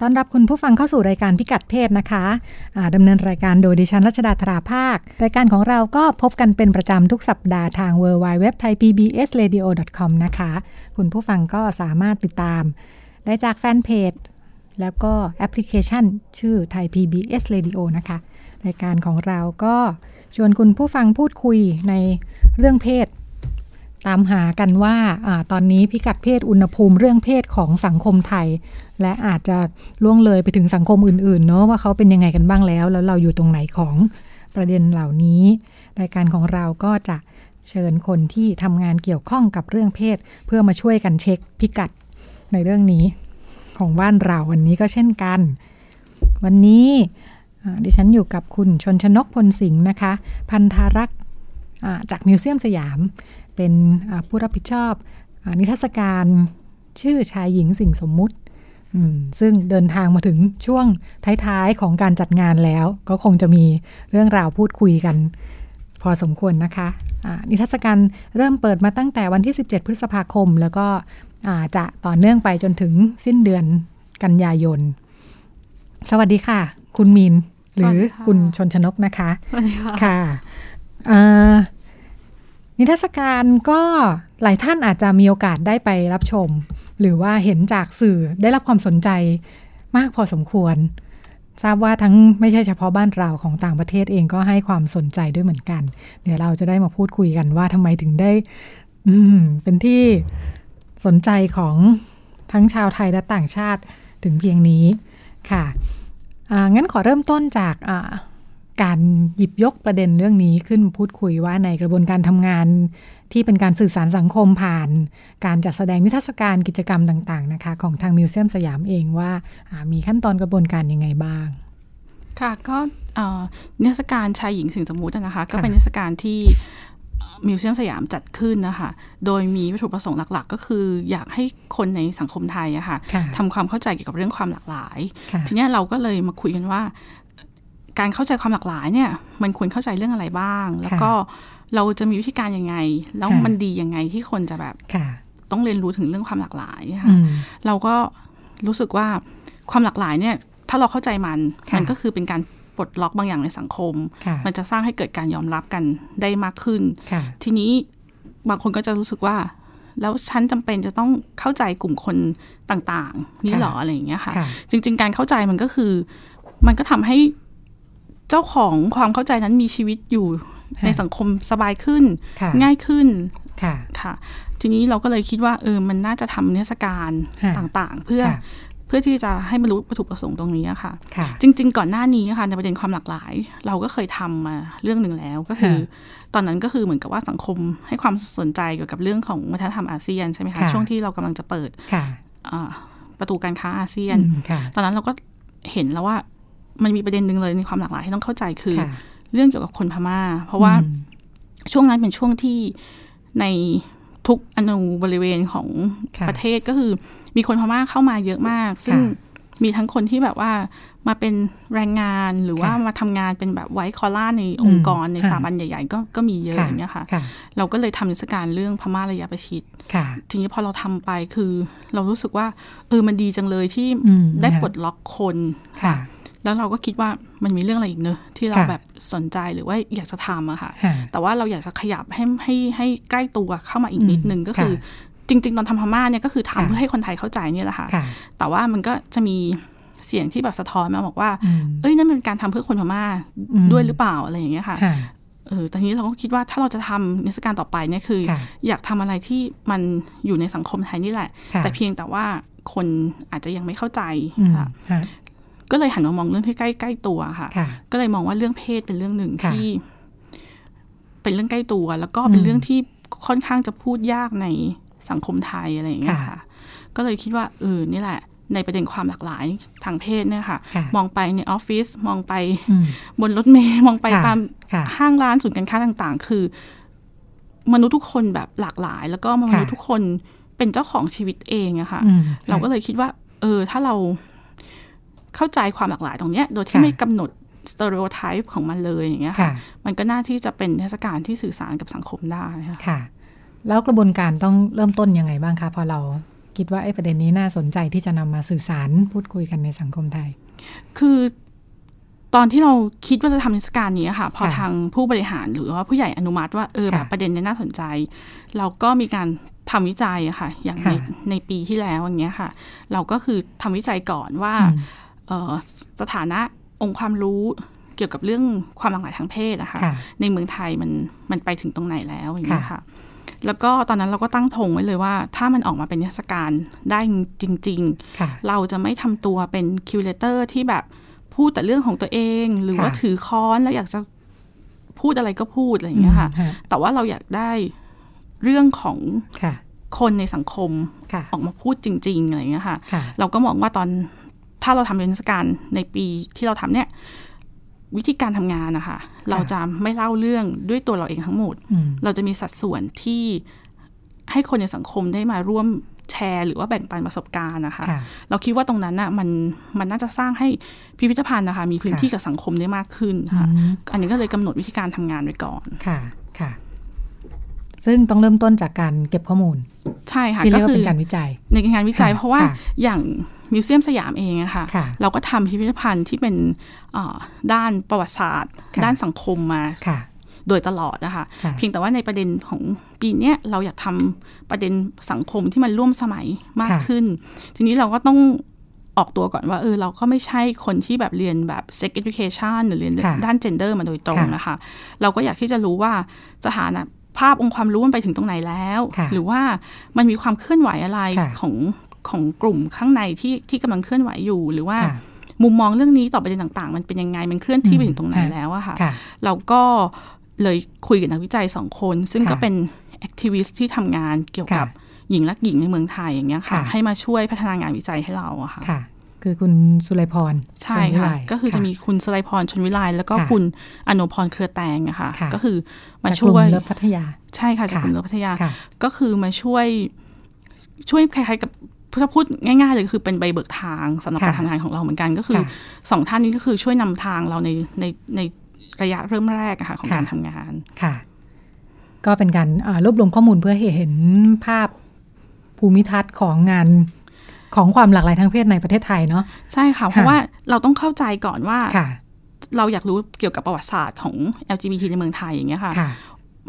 ต้อนรับคุณผู้ฟังเข้าสู่รายการพิกัดเพศนะคะะดำเนินรายการโดยดิฉันรัชดาธราภาค รายการของเราก็พบกันเป็นประจำทุกสัปดาห์ทาง w w w t h a i p b s r a d i o c o m นะคะ คุณผู้ฟังก็สามารถติดตาม ได้จากแฟนเพจ แล้วก็แอปพลิเคชัน ชื่อไทย PBS Radio นะคะ รายการของเราก็ชวนคุณผู้ฟังพูดคุยในเรื่องเพศ ตามหากันว่าอตอนนี้พิกัดเพศอุณหภูมิเรื่องเพศของสังคมไทย และอาจจะล่วงเลยไปถึงสังคมอื่นๆเนาะว่าเขาเป็นยังไงกันบ้างแล้ว แล้วเราอยู่ตรงไหนของประเด็นเหล่านี้ รายการของเราก็จะเชิญคนที่ทำงานเกี่ยวข้องกับเรื่องเพศ เพื่อมาช่วยกันเช็คพิกัดในเรื่องนี้ ของบ้านเราวันนี้ก็เช่นกัน วันนี้ดิฉันอยู่กับคุณชนชนกพลสิงห์นะคะ พันธารักษ์จากมิวเซียมสยาม เป็นผู้รับผิดชอบอนิทรรศการชื่อชายหญิงสิ่งสมมุติซึ่งเดินทางมาถึงช่วงท้ายๆของการจัดงานแล้ว ก็คงจะมีเรื่องราวพูดคุยกัน พอสมควรนะคะนิทรรศการเริ่มเปิดมาตั้งแต่วันที่ 17 พฤษภาคม แล้วก็จะต่อเนื่องไปจนถึงสิ้นเดือนกันยายน สวัสดีค่ะ คุณมีน หรือคุณชนชนกนะคะค่ะ นิทรรศการก็หลายท่านอาจจะมีโอกาสได้ไปรับชม หรือว่าเห็นจากสื่อได้รับความสนใจมากพอสมควร ทราบว่าทั้งไม่ใช่เฉพาะบ้านเราของต่างประเทศเองก็ให้ความสนใจด้วยเหมือนกัน เดี๋ยวเราจะได้มาพูดคุยกันว่าทำไมถึงได้เป็นที่สนใจของทั้งชาวไทยและต่างชาติถึงเพียงนี้ค่ะงั้นขอเริ่มต้นจาก การหยิบยกประเด็นเรื่องนี้ขึ้นพูดคุยว่าในกระบวนการทำงานที่เป็นการสื่อสารสังคมผ่าน การจัดแสดงนิทรรศการกิจกรรมต่างๆนะคะ ของทางมิวเซียมสยามเองว่ามีขั้นตอนกระบวนการยังไงบ้าง ค่ะก็นิทรรศการชายหญิงสิ่งสมมุตินะคะ ก็เป็นนิทรรศการที่มิวเซียมสยามจัดขึ้นนะคะ โดยมีวัตถุประสงค์หลัก ๆ ก็คืออยากให้คนในสังคมไทยอะค่ะทำความเข้าใจเกี่ยวกับเรื่องความหลากหลาย ทีนี้เราก็เลยมาคุยกันว่า การเข้าใจความหลากหลายเนี่ย มันควรเข้าใจเรื่องอะไรบ้าง แล้วก็เราจะมีวิธีการยังไง แล้วมันดียังไงที่คนจะแบบต้องเรียนรู้ถึงเรื่องความหลากหลายค่ะเราก็รู้สึกว่าความหลากหลายเนี่ย ถ้าเราเข้าใจมันมันก็คือเป็นการปลดล็อกบางอย่างในสังคม มันจะสร้างให้เกิดการยอมรับกันได้มากขึ้น ทีนี้บางคนก็จะรู้สึกว่า แล้วฉันจำเป็นจะต้องเข้าใจกลุ่มคนต่าง ๆ นี่หรออะไรอย่างเงี้ยค่ะ จริง ๆ การเข้าใจมันก็คือ มันก็ทำให้ เจ้าของความเข้าใจนั้นมีชีวิตอยู่ในสังคมสบายขึ้น ง่ายขึ้นค่ะค่ะ ทีนี้เราก็เลยคิดว่าเออมันน่าจะทำเนสการต่างๆ เพื่อเพื่อที่จะให้บรรลุวัตถุประสงค์ตรงนี้ค่ะ จริง ๆ ก่อนหน้านี้ค่ะในประเด็นความหลากหลาย เราก็เคยทำมาเรื่องหนึ่งแล้วก็คือ ตอนนั้นก็คือเหมือนกับว่าสังคมให้ความสนใจเกี่ยวกับเรื่องของวัฒนธรรมอาเซียนใช่ไหมคะช่วงที่เรากำลังจะเปิดประตูการค้าอาเซียน ตอนนั้นเราก็เห็นแล้วว่า มันมีประเด็นหนึ่งเลยในความหลากหลายที่ต้องเข้าใจคือ เรื่องเกี่ยวกับคนพม่า เพราะว่าช่วงนั้นเป็นช่วงที่ในทุกอนุบริเวณของประเทศก็คือ มีคนพม่าเข้ามาเยอะมาก ซึ่งมีทั้งคนที่แบบว่ามาเป็นแรงงานหรือว่ามาทำงานเป็นแบบไวท์คอล่าในองค์กรในสถาบันใหญ่ ๆ ก็ก็มีเยอะอย่างเงี้ยค่ะ เราก็เลยทำนิทรรศการเรื่องพม่าระยะประชิดทีนี้พอเราทำไปคือเรารู้สึกว่าเออมันดีจังเลยที่ได้ปลดล็อกคนค่ะ แล้วเราก็คิดว่ามันมีเรื่องอะไรอีกเนอะที่เราแบบสนใจหรือว่าอยากจะทำอะค่ะ แต่ว่าเราอยากจะขยับให้ให้ให้ใกล้ตัวเข้ามาอีกนิดนึงก็คือ จริง ๆ ตอนทำพม่าเนี่ยก็คือทำเพื่อให้คนไทยเข้าใจนี่แหละค่ะ แต่ว่ามันก็จะมีเสียงที่แบบสะท้อนมาบอกว่า เอ้ยนั่นเป็นการทำเพื่อคนพม่าด้วยหรือเปล่าอะไรอย่างเงี้ยค่ะเออแต่ทีนี้เราก็คิดว่าถ้าเราจะทำนิสการต่อไปเนี่ยคือ อยากทำอะไรที่มันอยู่ในสังคมไทยนี่แหละ แต่เพียงแต่ว่าคนอาจจะยังไม่เข้าใจค่ะ ก็เลยหันมามองเรื่องที่ใกล้ใกล้ตัวค่ะ ก็เลยมองว่าเรื่องเพศเป็นเรื่องหนึ่งที่ เป็นเรื่องใกล้ตัว แล้วก็เป็นเรื่องที่ค่อนข้างจะพูดยากในสังคมไทยอะไรอย่างเงี้ยค่ะ ก็เลยคิดว่าเออนี่แหละ ในประเด็นความหลากหลายทางเพศเนี่ยค่ะ มองไปในออฟฟิศมองไปบนรถเมย์มองไปตามห้างร้านศูนย์การค้าต่าง ๆ คือ มนุษย์ทุกคนแบบหลากหลาย แล้วก็มนุษย์ทุกคนเป็นเจ้าของชีวิตเองอะค่ะ เราก็เลยคิดว่า เออ ถ้าเรา เข้าใจความหลากหลายตรงเนี้ยโดยที่ไม่กำหนดสเตอริโอไทป์ของมันเลยอย่างเงี้ยค่ะ มันก็น่าที่จะเป็นเทศกาลที่สื่อสารกับสังคมได้ค่ะ แล้วกระบวนการต้องเริ่มต้นยังไงบ้างคะพอเราคิดว่าไอ้ประเด็นนี้น่าสนใจที่จะนำมาสื่อสารพูดคุยกันในสังคมไทย คือตอนที่เราคิดว่าจะทำเทศกาลนี้ค่ะ พอทางผู้บริหารหรือว่าผู้ใหญ่อนุมัติว่าเออแบบประเด็นนี้น่าสนใจ เราก็มีการทำวิจัยอะค่ะ อย่างในในปีที่แล้วอย่างเงี้ยค่ะ เราก็คือทำวิจัยก่อนว่า สถานะองค์ความรู้เกี่ยวกับเรื่องความหลากหลายทางเพศนะคะในเมืองไทยมันมันไปถึงตรงไหนแล้วอย่างเงี้ยค่ะ แล้วก็ตอนนั้นเราก็ตั้งธงไว้เลยว่า ถ้ามันออกมาเป็นนิทรรศการได้จริง ๆ เราจะไม่ทำตัวเป็น curator ที่แบบพูดแต่เรื่องของตัวเอง หรือว่าถือค้อนแล้วอยากจะพูดอะไรก็พูดอะไรอย่างเงี้ยค่ะ แต่ว่าเราอยากได้เรื่องของคนในสังคมออกมาพูดจริง ๆ อะไรอย่างเงี้ยค่ะ เราก็มองว่าตอน ถ้าเราทำนิทรรศการในปีที่เราทำเนี่ยวิธีการทำงานนะคะเราจะไม่เล่าเรื่องด้วยตัวเราเองทั้งหมด เราจะมีสัดส่วนที่ให้คนในสังคมได้มาร่วมแชร์ หรือว่าแบ่งปันประสบการณ์นะคะ เราคิดว่าตรงนั้นน่ะมันมันน่าจะสร้างให้พิพิธภัณฑ์นะคะ มีพื้นที่กับสังคมได้มากขึ้นค่ะ อันนี้ก็เลยกำหนดวิธีการทำงานไว้ก่อนค่ะค่ะ ซึ่งต้องเริ่มต้นจากการเก็บข้อมูล ใช่ค่ะที่เรียกว่าเป็นการวิจัย ในการวิจัยเพราะว่าอย่างมิวเซียมสยามเองอะค่ะ เราก็ทำพิพิธภัณฑ์ที่เป็นด้านประวัติศาสตร์ ด้านสังคมมาโดยตลอดนะคะ เพียงแต่ว่าในประเด็นของปีนี้เราอยากทำประเด็นสังคมที่มันร่วมสมัยมากขึ้น ทีนี้เราก็ต้องออกตัวก่อนว่าเออเราก็ไม่ใช่คนที่แบบเรียนแบบ sex education หรือเรียนด้าน gender มาโดยตรงนะคะ เราก็อยากที่จะรู้ว่าสถานะ ภาพองค์ความรู้มันไปถึงตรงไหนแล้ว หรือว่ามันมีความเคลื่อนไหวอะไรของของกลุ่มข้างในที่ที่กำลังเคลื่อนไหวอยู่หรือว่ามุมมองเรื่องนี้ต่อประเด็นต่าง ๆ มันเป็นยังไงมันเคลื่อนที่ไปถึงตรงไหนแล้วอะค่ะ เราก็เลยคุยกับนักวิจัยสองคน ซึ่งก็เป็นแอคทิวิสต์ที่ทำงานเกี่ยวกับหญิงรักหญิงในเมืองไทยอย่างเงี้ยค่ะ ให้มาช่วยพัฒนางานวิจัยให้เราอะค่ะ คือคุณสุไลพร ใช่ค่ะ ก็คือจะมีคุณสุไลพรชนวิไลแล้วก็คุณอนุพรเครือแตงอะค่ะ ก็คือมาช่วยเลิฟพัทยา ใช่ค่ะจากกลุ่มเลิฟพัทยา ก็คือมาช่วยช่วยคล้ายๆกับถ้าพูดง่ายๆเลยคือเป็นใบเบิกทางสำหรับการทำงานของเราเหมือนกันก็คือสองท่านนี้ก็คือช่วยนำทางเราในในในระยะเริ่มแรกอะค่ะของการทำงานค่ะ ก็เป็นการรวบรวมข้อมูลเพื่อให้เห็นภาพภูมิทัศน์ของงาน ของความหลากหลายทางเพศในประเทศไทยเนาะใช่ค่ะเพราะว่าเราต้องเข้าใจก่อนว่าเราอยากรู้เกี่ยวกับประวัติศาสตร์ของ LGBT ในเมืองไทยอย่างเงี้ยค่ะ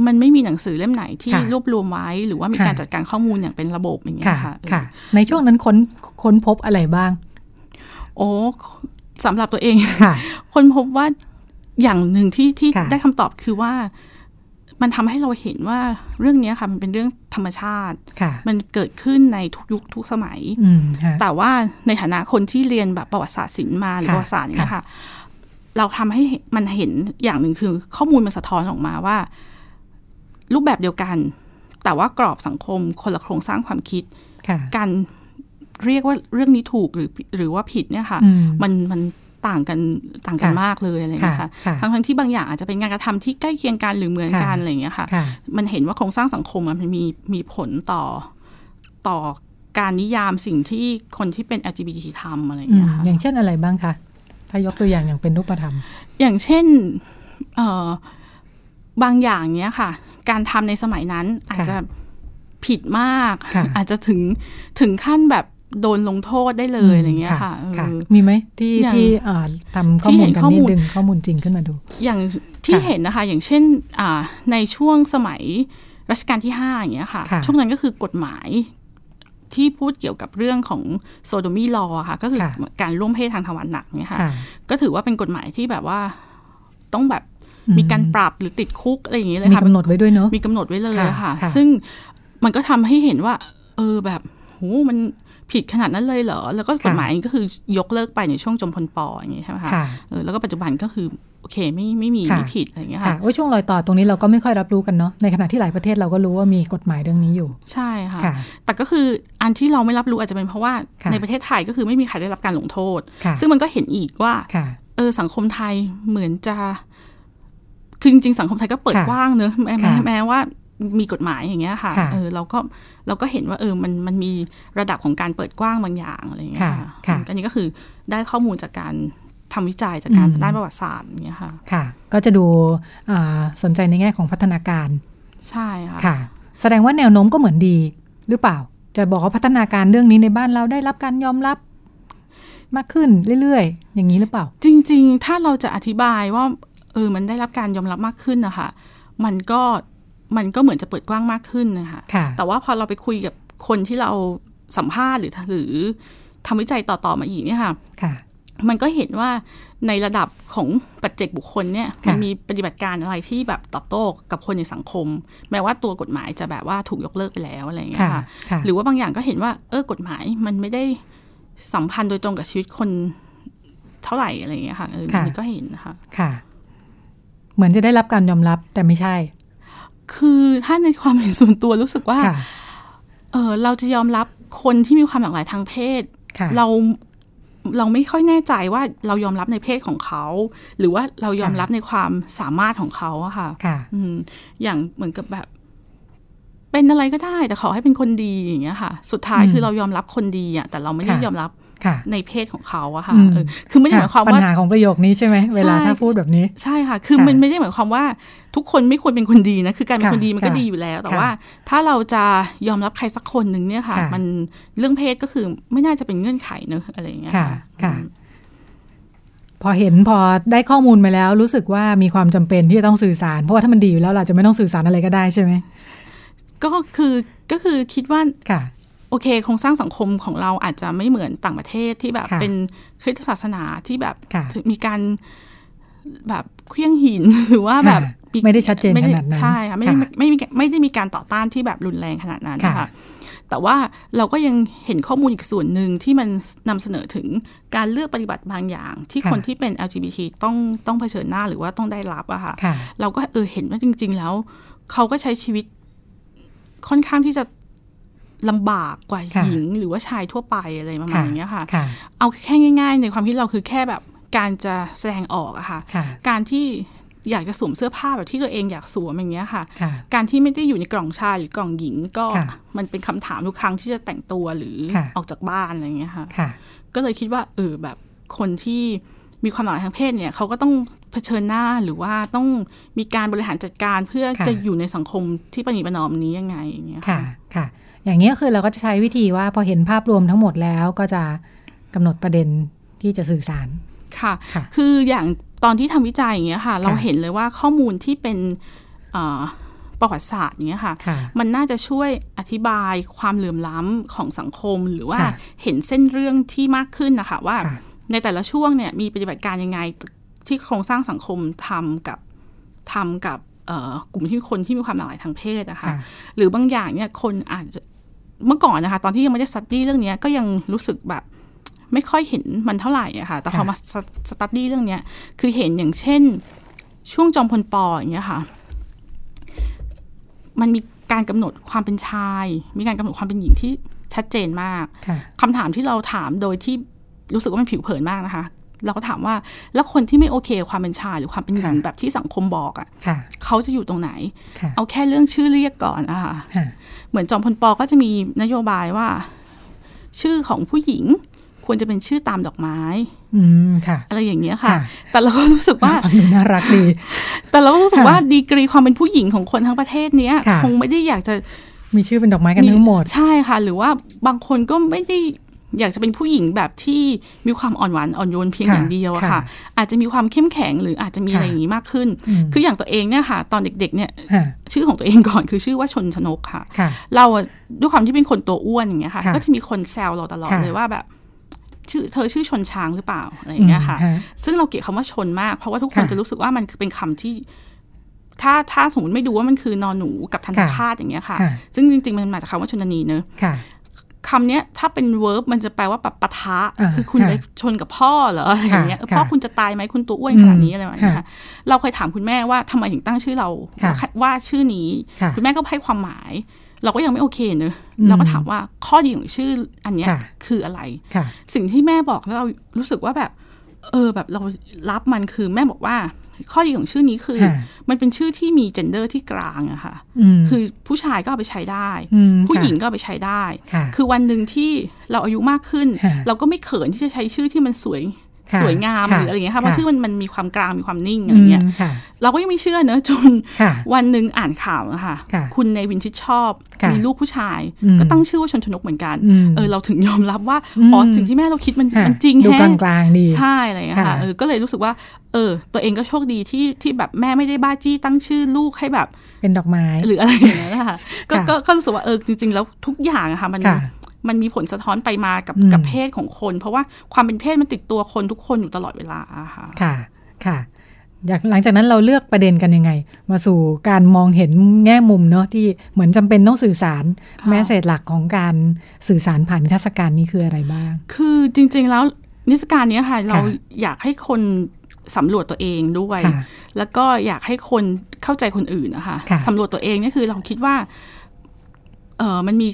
มันไม่มีหนังสือเล่มไหนที่รวบรวมไว้ หรือว่ามีการจัดการข้อมูลอย่างเป็นระบบอย่างเงี้ยค่ะค่ะ ในช่วงนั้นค้นค้นพบอะไรบ้าง โอ้สำหรับตัวเองค้นพบว่าอย่างหนึ่งที่ที่ได้คำตอบคือว่า มันทำให้เราเห็นว่าเรื่องนี้ค่ะมันเป็นเรื่องธรรมชาติ มันเกิดขึ้นในทุกยุคทุกสมัย แต่ว่าในฐานะคนที่เรียนแบบประวัติศาสตร์ศิลป์มาหรือประวัติศาสตร์เนี่ยค่ะเราทำให้มันเห็นอย่างหนึ่งคือข้อมูลมันสะท้อนออกมาว่า รูปแบบเดียวกัน แต่ว่ากรอบสังคมคนละโครงสร้างความคิดการเรียกว่าเรื่องนี้ถูกหรือหรือว่าผิดเนี่ยค่ะ มันมัน ต่างกันต่างกันมากเลยอะไรอย่างเงี้ยค่ะทั้งทั้งที่บางอย่างอาจจะเป็นงานกระทำที่ใกล้เคียงกันหรือเหมือนกันอะไรอย่างเงี้ยค่ะ มันเห็นว่าโครงสร้างสังคมมันมีมีผลต่อต่อการนิยามสิ่งที่คนที่เป็น LGBT ทำอะไรอย่างเงี้ยค่ะอย่างเช่นอะไรบ้างคะถ้ายกตัวอย่างอย่างเป็นรูปธรรม อย่างเช่นเบางอย่างเนี้ยค่ะ การทำในสมัยนั้นอาจจะผิดมาก อาจจะถึงถึงขั้นแบบ โดนลงโทษได้เลยอะไรเงี้ยค่ะมีไหมที่ที่ทำข้อมูลกันนิดดึงข้อมูลจริงขึ้นมาดู อย่างที่เห็นนะคะ อย่างเช่นในช่วงสมัยรัชกาลที่ห้าอย่างเงี้ยค่ะ ช่วงนั้นก็คือกฎหมายที่พูดเกี่ยวกับเรื่องของโซโดมีลอค่ะ ก็คือการร่วมเพศทางทวารหนักเนี่ยค่ะ ก็ถือว่าเป็นกฎหมายที่แบบว่าต้องแบบมีการปรับหรือติดคุกอะไรอย่างเงี้ยเลยค่ะมีกำหนดไว้ด้วยเนาะมีกำหนดไว้เลยค่ะ ซึ่งมันก็ทำให้เห็นว่า เออแบบโหมัน ผิดขนาดนั้นเลยเหรอ แล้วก็กฎหมายก็คือยกเลิกไปในช่วงจมพลปออย่างเงี้ยใช่ไหมคะเออแล้วก็ปัจจุบันก็คือโอเคไม่ไม่มีไม่ผิดอะไรอย่างเงี้ยค่ะว่าช่วงรอยต่อตรงนี้เราก็ไม่ค่อยรับรู้กันเนาะในขณะที่หลายประเทศเราก็รู้ว่ามีกฎหมายเรื่องนี้อยู่ ใช่ค่ะ แต่ก็คืออันที่เราไม่รับรู้อาจจะเป็นเพราะว่าในประเทศไทยก็คือไม่มีใครได้รับการลงโทษ ซึ่งมันก็เห็นอีกว่าเออสังคมไทยเหมือนจะคือจริงๆสังคมไทยก็เปิดกว้างเนอะแม้แม้ว่า มีกฎหมายอย่างเงี้ยค่ะเออเราก็เราก็เห็นว่าเออมันมันมีระดับของการเปิดกว้างบางอย่างอะไรอย่างเงี้ยค่ะอันนี้ก็คือได้ข้อมูลจากการทำวิจัยจากการด้านประวัติศาสตร์อย่างเงี้ยค่ะค่ะ ก็จะดูสนใจในแง่ของพัฒนาการใช่ค่ะค่ะ แสดงว่าแนวโน้มก็เหมือนดีหรือเปล่า จะบอกว่าพัฒนาการเรื่องนี้ในบ้านเราได้รับการยอมรับมากขึ้นเรื่อยๆ อย่างนี้หรือเปล่า จริง ๆ ถ้าเราจะอธิบายว่าเออมันได้รับการยอมรับมากขึ้นนะคะมันก็ มันก็เหมือนจะเปิดกว้างมากขึ้นนะคะแต่ว่าพอเราไปคุยกับคนที่เราสัมภาษณ์หรือหรือทำวิจัยต่อ ๆ มาอีกเนี่ยค่ะ มันก็เห็นว่าในระดับของปัจเจกบุคคลเนี่ย มันมีปฏิบัติการอะไรที่แบบตอบโต้กับคนในสังคม แม้ว่าตัวกฎหมายจะแบบว่าถูกยกเลิกไปแล้วอะไรอย่างเงี้ยค่ะ หรือว่าบางอย่างก็เห็นว่า เออกฎหมายมันไม่ได้สัมพันธ์โดยตรงกับชีวิตคนเท่าไหร่อะไรอย่างเงี้ยค่ะเออนี่ก็เห็นนะคะค่ะ เหมือนจะได้รับการยอมรับแต่ไม่ใช่ คือถ้าในความเห็นส่วนตัวรู้สึกว่า เออเราจะยอมรับคนที่มีความหลากหลายทางเพศ เราเราไม่ค่อยแน่ใจว่าเรายอมรับในเพศของเขา หรือว่าเรายอมรับในความสามารถของเขาอะค่ะอืมอย่างเหมือนกับแบบ เป็นอะไรก็ได้ แต่ขอให้เป็นคนดีอย่างเงี้ยค่ะ สุดท้ายคือเรายอมรับคนดีอะแต่เราไม่ได้ยอมรับ ในเพศของเขาอะค่ะคือไม่ได้หมายความว่าปัญหาของประโยคนี้ใช่ไหมเวลาถ้าพูดแบบนี้ ใช่ค่ะ คือมันไม่ได้หมายความว่าทุกคนไม่ควรเป็นคนดีนะ คือการเป็นคนดีมันก็ดีอยู่แล้ว แต่ว่าถ้าเราจะยอมรับใครสักคนหนึ่งเนี่ยค่ะ มันเรื่องเพศก็คือไม่น่าจะเป็นเงื่อนไขเนอะอะไรอย่างเงี้ยค่ะพอเห็นพอได้ข้อมูลมาแล้ว รู้สึกว่ามีความจำเป็นที่จะต้องสื่อสาร เพราะว่าถ้ามันดีอยู่แล้วเราจะไม่ต้องสื่อสารอะไรก็ได้ใช่ไหมก็คือก็คือคิดว่า โอเคโครงสร้างสังคมของเราอาจจะไม่เหมือนต่างประเทศที่แบบเป็นคริสตศาสนาที่แบบมีการแบบเคลี้ยงหินหรือว่าแบบไม่ได้ชัดเจนขนาดนั้นใช่ค่ะไม่ได้ไม่ไม่ได้มีการต่อต้านที่แบบรุนแรงขนาดนั้นนะคะแต่ว่าเราก็ยังเห็นข้อมูลอีกส่วนหนึ่งที่มันนำเสนอถึงการเลือกปฏิบัติบางอย่าง ที่คนที่เป็น LGBT ต้องต้องเผชิญหน้าหรือว่าต้องได้รับอะค่ะ เราก็เออเห็นว่าจริง ๆ แล้ว เขาก็ใช้ชีวิตค่อนข้างที่จะ ลำบากกว่าหญิงหรือว่าชายทั่วไปอะไรประมาณนี้ค่ะ เอาแค่ง่าย ๆ ในความคิดเราคือแค่แบบการจะแสดงออกอะค่ะ การที่อยากจะสวมเสื้อผ้าแบบที่ตัวเองอยากสวมอย่างเงี้ยค่ะ การที่ไม่ได้อยู่ในกล่องชายหรือกล่องหญิงก็มันเป็นคำถามทุกครั้งที่จะแต่งตัวหรือออกจากบ้านอะไรเงี้ยค่ะ ก็เลยคิดว่าเออแบบคนที่มีความหลากหลายทางเพศเนี่ยเขาก็ต้องเผชิญหน้าหรือว่าต้องมีการบริหารจัดการเพื่อจะอยู่ในสังคมที่ปณิประนอมนี้ยังไงอย่างเงี้ยค่ะค่ะ อย่างนี้คือเราก็จะใช้วิธีว่าพอเห็นภาพรวมทั้งหมดแล้วก็จะกำหนดประเด็นที่จะสื่อสารค่ะคืออย่างตอนที่ทำวิจัยอย่างเงี้ยค่ะ เราเห็นเลยว่าข้อมูลที่เป็นประวัติศาสตร์เนี้ยค่ะ มันน่าจะช่วยอธิบายความเหลื่อมล้ำของสังคม หรือว่าเห็นเส้นเรื่องที่มากขึ้นนะคะว่าในแต่ละช่วงเนี่ยมีปฏิบัติการยังไงที่โครงสร้างสังคมทำกับทำกับกลุ่มที่คนที่มีความหลากหลายทางเพศนะคะ หรือบางอย่างเนี่ยคนอาจจะ เมื่อก่อนนะคะ ตอนที่ยังไม่ได้สตี้เรื่องนี้ก็ยังรู้สึกแบบไม่ค่อยเห็นมันเท่าไหร่อะค่ะ แต่พอมาสตี้เรื่องนี้คือเห็นอย่างเช่น ช่วงจอมพลปออย่างเงี้ยค่ะ มันมีการกำหนดความเป็นชาย มีการกำหนดความเป็นหญิงที่ชัดเจนมากคำถามที่เราถามโดยที่รู้สึกว่ามันผิวเผินมากนะคะ เราก็ถามว่าแล้วคนที่ไม่โอเคความเป็นชายหรือความเป็นหญิงแบบที่สังคมบอกอะ่ะเขาจะอยู่ตรงไหน เอาแค่เรื่องชื่อเรียกก่อนอะค่ะเหมือนจอมพลปอก็จะมีนโยบายว่า ชื่อของผู้หญิงควรจะเป็นชื่อตามดอกไม้ อืมค่ะ อะไรอย่างเงี้ยค่ะ แต่เราก็รู้สึกว่าฟังดูน่ารักดี แต่เราก็รู้สึกว่าดีกรีความเป็นผู้หญิงของคนทั้งประเทศเนี้ยคงไม่ได้อยากจะมีชื่อเป็นดอกไม้กันทั้งหมด ใช่ค่ะ หรือว่าบางคนก็ไม่ได้ อยากจะเป็นผู้หญิงแบบที่มีความอ่อนหวานอ่อนโยนเพียงอย่างเดียวอะค่ะ อาจจะมีความเข้มแข็งหรืออาจจะมีอะไรอย่างนี้มากขึ้น คืออย่างตัวเองเนี่ยค่ะ ตอนเด็ก ๆ เนี่ยชื่อของตัวเองก่อนคือชื่อว่าชนชนกค่ะ เราด้วยความที่เป็นคนตัวอ้วนอย่างเงี้ยค่ะ ก็จะมีคนแซวเราตลอดเลยว่าแบบชื่อเธอชื่อชนช้างหรือเปล่าอะไรอย่างเงี้ยค่ะ ซึ่งเราเกลียดคำว่าชนมาก เพราะว่าทุกคนจะรู้สึกว่ามันคือเป็นคำที่ ถ้าถ้าสมมติไม่ดูว่ามันคือนอนหนูกับทันตพาดอย่างเงี้ยค่ะ ซึ่งจริง ๆ มันมาจากคำว่าชนนีเนอะ คำนี้ถ้าเป็นเวิร์บมันจะแปลว่าปะปะทะ คือคุณไปชนกับพ่อเหรออะไรอย่างเงี้ยพ่อคุณจะตายไหมคุณตัวอ้วนขนาดนี้อะไรแบบนี้ค่ะเราเคยถามคุณแม่ว่าทำไมถึงตั้งชื่อเราว่าชื่อนี้ คุณแม่ก็ให้ความหมาย เราก็ยังไม่โอเคเนอะเราก็ถามว่าข้อดีของชื่ออันเนี้ยคืออะไร สิ่งที่แม่บอกแล้วเรารู้สึกว่าแบบ เออแบบเรารับมันคือแม่บอกว่า ข้อดีของชื่อนี้คือ มันเป็นชื่อที่มีเจนเดอร์ที่กลางอะค่ะคือผู้ชายก็เอาไปใช้ได้ ผู้หญิงก็เอาไปใช้ได้ คือวันหนึ่งที่เราอายุมากขึ้น เราก็ไม่เขินที่จะใช้ชื่อที่มันสวย สวยงามหรืออะไรเงี้ยค่ะเพราะชื่อมันมันมีความกลางมีความนิ่งอะไรเงี้ยเราก็ยังไม่เชื่อเนอะจนวันหนึ่งอ่านข่าวนะคะคุณในวินชิดชอบ มีลูกผู้ชาย ก็ตั้งชื่อว่าชนชนกเหมือนกัน เออเราถึงยอมรับว่าอ๋อสิ่งที่แม่เราคิดมันมันจริงแฮะกลางๆดีใช่อะไรเงี้ยค่ะเออก็เลยรู้สึกว่า เออ ตัวเองก็โชคดีที่ที่แบบแม่ไม่ได้บ้าจี้ตั้งชื่อลูกให้แบบเป็นดอกไม้หรืออะไรอย่างเงี้ยนะคะก็ก็รู้สึกว่าเออจริง ๆ แล้วทุกอย่างอะค่ะมัน มันมีผลสะท้อนไปมากับกับเพศของคน เพราะว่าความเป็นเพศมันติดตัวคนทุกคนอยู่ตลอดเวลาค่ะค่ะค่ะหลังจากนั้นเราเลือกประเด็นกันยังไง มาสู่การมองเห็นแง่มุมเนาะที่เหมือนจำเป็นต้องสื่อสาร แม้เศษหลักของการสื่อสารผ่านนิทรรศการนี้คืออะไรบ้าง คือจริง ๆ แล้วนิทรรศการนี้ค่ะเราอยากให้คนสำรวจตัวเองด้วย แล้วก็อยากให้คนเข้าใจคนอื่นนะคะสำรวจตัวเองนี่คือเราคิดว่าเออมันมี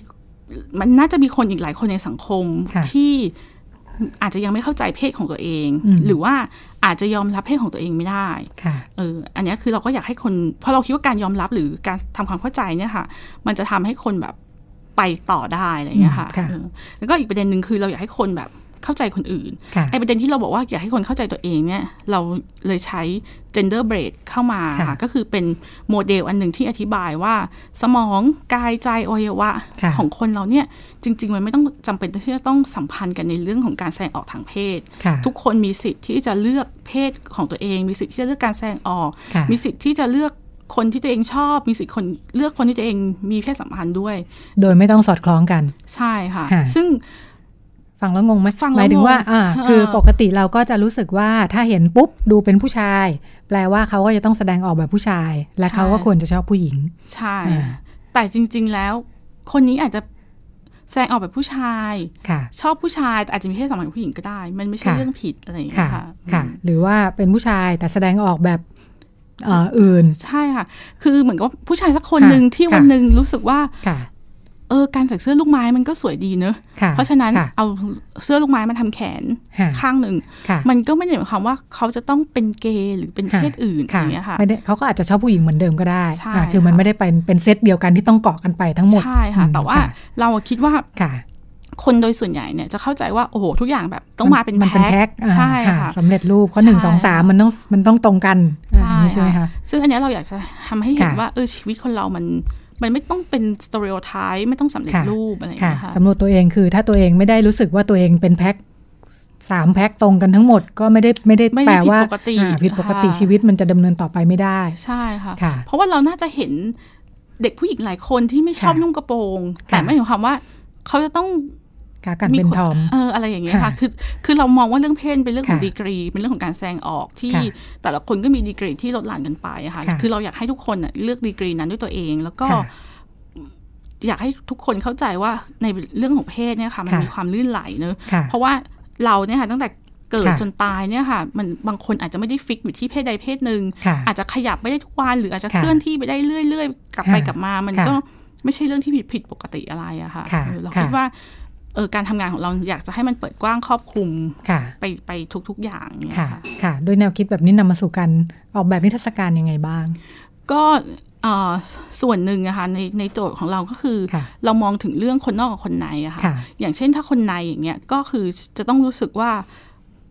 มันน่าจะมีคนอีกหลายคนในสังคมที่อาจจะยังไม่เข้าใจเพศของตัวเอง หรือว่าอาจจะยอมรับเพศของตัวเองไม่ได้เอออันนี้คือเราก็อยากให้คนเพราะเราคิดว่าการยอมรับหรือการทำความเข้าใจเนี่ยค่ะ มันจะทำให้คนแบบไปต่อได้อะไรอย่างเงี้ยค่ะแล้วก็อีกประเด็นหนึ่งคือเราอยากให้คนแบบ เข้าใจคนอื่นไอ้ประเด็นที่เราบอกว่าอยากให้คนเข้าใจตัวเองเนี่ยเราเลยใช้ gender braid เข้ามาค่ะก็คือเป็นโมเดลอันหนึ่งที่อธิบายว่า สมองกายใจอวัยวะของคนเราเนี่ยจริง ๆ มันไม่ต้องจำเป็นที่จะต้องสัมพันธ์กันในเรื่องของการแสดงออกทางเพศ ทุกคนมีสิทธิ์ที่จะเลือกเพศของตัวเอง มีสิทธิ์ที่จะเลือกการแสดงออก มีสิทธิ์ที่จะเลือกคนที่ตัวเองชอบมีสิทธิ์คนเลือกคนที่ตัวเองมีเพศสัมพันธ์ด้วย โดยไม่ต้องสอดคล้องกัน ใช่ค่ะ ซึ่ง ฟังแล้วงงไหมฟังหมายถึงว่าอ่าคือปกติเราก็จะรู้สึกว่าถ้าเห็นปุ๊บดูเป็นผู้ชาย แปลว่าเขาก็จะต้องแสดงออกแบบผู้ชาย และเขาก็ควรจะชอบผู้หญิง ใช่ แต่จริง ๆ แล้ว คนนี้อาจจะแสดงออกแบบผู้ชายชอบผู้ชายแต่อาจจะมีเพศสัมพันธ์กับผู้หญิงก็ได้ มันไม่ใช่เรื่องผิดอะไรอย่างเงี้ยค่ะค่ะ หรือว่าเป็นผู้ชายแต่แสดงออกแบบอื่น ใช่ค่ะ คือเหมือนกับผู้ชายสักคนหนึ่งที่วันหนึ่งรู้สึกว่าเออการใส่เสื้อลูกไม้มันก็สวยดีเนอะเพราะฉะนั้นเอาเสื้อลูกไม้มาทำแขนข้างหนึ่งมันก็ไม่ได้หมายความว่าเขาจะต้องเป็นเกย์หรือเป็นเพศอื่นอย่างเงี้ยค่ะไม่ได้เขาก็อาจจะชอบผู้หญิงเหมือนเดิมก็ได้คือมันไม่ได้เป็นเป็นเซตเดียวกันที่ต้องเกาะกันไปทั้งหมดใช่ค่ะแต่ว่าเราคิดว่าคนโดยส่วนใหญ่เนี่ยจะเข้าใจว่าโอ้โหทุกอย่างแบบต้องมาเป็นแพ็คใช่ค่ะสำเร็จรูปข้อหนึ่งสองสามมันต้องมันต้องตรงกันใช่ไหมคะซึ่งอันนี้เราอยากจะทำให้เห็นว่าเออชีวิตคนเรามัน มันไม่ต้องเป็นสเตอริโอไทป์ไม่ต้องสำเร็จรูปอะไรอย่างเงี้ยค่ะสำรวจตัวเองคือ ถ้าตัวเองไม่ได้รู้สึกว่าตัวเองเป็นแพ็คสามแพ็คตรงกันทั้งหมดก็ไม่ได้ไม่ได้แปลว่าผิดปกติชีวิตมันจะดำเนินต่อไปไม่ได้ใช่ค่ะ เพราะว่าเราน่าจะเห็นเด็กผู้หญิงหลายคนที่ไม่ชอบนุ่งกระโปรง แต่ไม่หมายความว่าเขาจะต้อง กากันเป็นทอมเอออะไรอย่างเงี้ยค่ะคือคือเรามองว่าเรื่องเพศเป็นเรื่องของดีกรี เป็นเรื่องของการแสดงออกที่แต่ละคนก็มีดีกรีที่ลดหลั่นกันไปค่ะคือเราอยากให้ทุกคนเลือกดีกรีนั้นด้วยตัวเอง แล้วก็อยากให้ทุกคนเข้าใจว่าในเรื่องของเพศเนี่ยค่ะมันมีความลื่นไหลเนอะเพราะว่าเราเนี่ยค่ะตั้งแต่เกิดจนตายเนี่ยค่ะมันบางคนอาจจะไม่ได้ฟิกอยู่ที่เพศใดเพศหนึ่งอาจจะขยับไปได้ทุกวันหรืออาจจะเคลื่อนที่ไปได้เรื่อยๆกลับไปกลับมา มันก็ไม่ใช่เรื่องที่ผิดผิดปกติอะไรอะค่ะเราคิดว่า เออการทำงานของเราอยากจะให้มันเปิดกว้างครอบคลุมไปไปทุก ๆ อย่างเนี่ยค่ะค่ะด้วยแนวคิดแบบนี้นำมาสู่การออกแบบนิทรรศการยังไงบ้าง ก็ส่วนหนึ่งนะคะในในโจทย์ของเราก็คือ เรามองถึงเรื่องคนนอกกับคนในอะค่ะอย่างเช่นถ้าคนในอย่างเงี้ยก็คือจะต้องรู้สึกว่า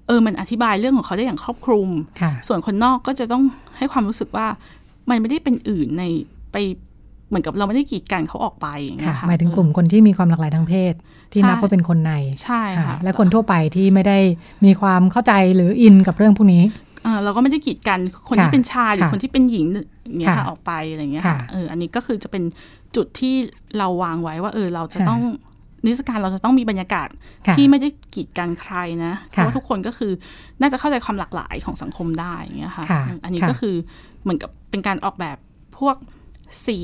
เออมันอธิบายเรื่องของเขาได้อย่างครอบคลุม ส่วนคนนอกก็จะต้องให้ความรู้สึกว่ามันไม่ได้เป็นอื่นในไป เหมือนกับเราไม่ได้กีดกันเขาออกไปอย่างเงี้ยค่ะหมายถึงกลุ่มคนที่มีความหลากหลายทางเพศ ที่นับว่าเป็นคนในใช่ค่ะและคนทั่วไปที่ไม่ได้มีความเข้าใจหรืออินกับเรื่องพวกนี้เราก็ไม่ได้กีดกันคนที่เป็นชายหรือคนที่เป็นหญิงอย่างเงี้ยค่ะออกไปอะไรเงี้ยค่ะเอออันนี้ก็คือจะเป็นจุดที่เราวางไว้ว่าเออเราจะต้องนิสการเราจะต้องมีบรรยากาศที่ไม่ได้กีดกันใครนะเพราะว่าทุกคนก็คือน่าจะเข้าใจความหลากหลายของสังคมได้อย่างเงี้ยค่ะ อันนี้ก็คือเหมือนกับเป็นการออกแบบพวก สี